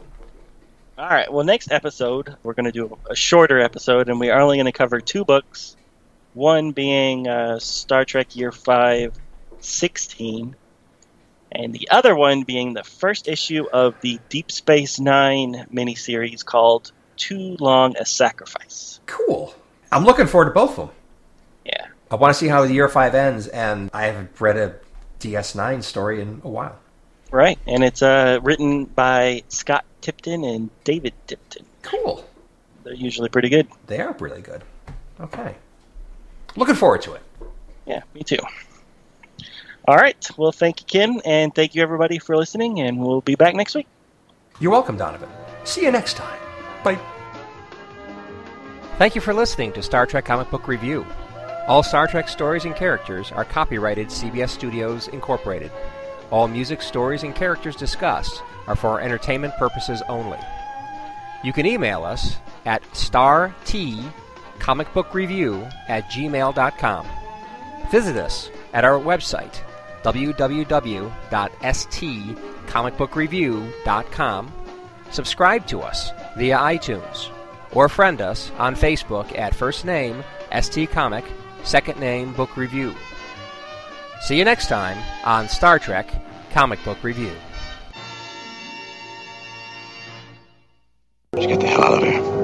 All right. Well, next episode, we're going to do a shorter episode, and we are only going to cover two books. One being uh, Star Trek Year 5 16, and the other one being the first issue of the Deep Space Nine miniseries called Too Long a Sacrifice. Cool. I'm looking forward to both of them. Yeah. I want to see how the Year 5 ends, and I haven't read a DS9 story in a while. Right, and it's uh, written by Scott Tipton and David Tipton. Cool. They're usually pretty good. They are really good. Okay. Looking forward to it. Yeah, me too. All right. Well, thank you, Ken, and thank you, everybody, for listening, and we'll be back next week. You're welcome, Donovan. See you next time. Bye. Thank you for listening to Star Trek Comic Book Review. All Star Trek stories and characters are copyrighted CBS Studios Incorporated. All music, stories, and characters discussed are for entertainment purposes only. You can email us at startcomicbookreview at gmail.com. Visit us at our website, www.stcomicbookreview.com. Subscribe to us via iTunes or friend us on Facebook at first name ST Comic, second name Book Review. See you next time on Star Trek Comic Book Review. Let's get the hell out of here.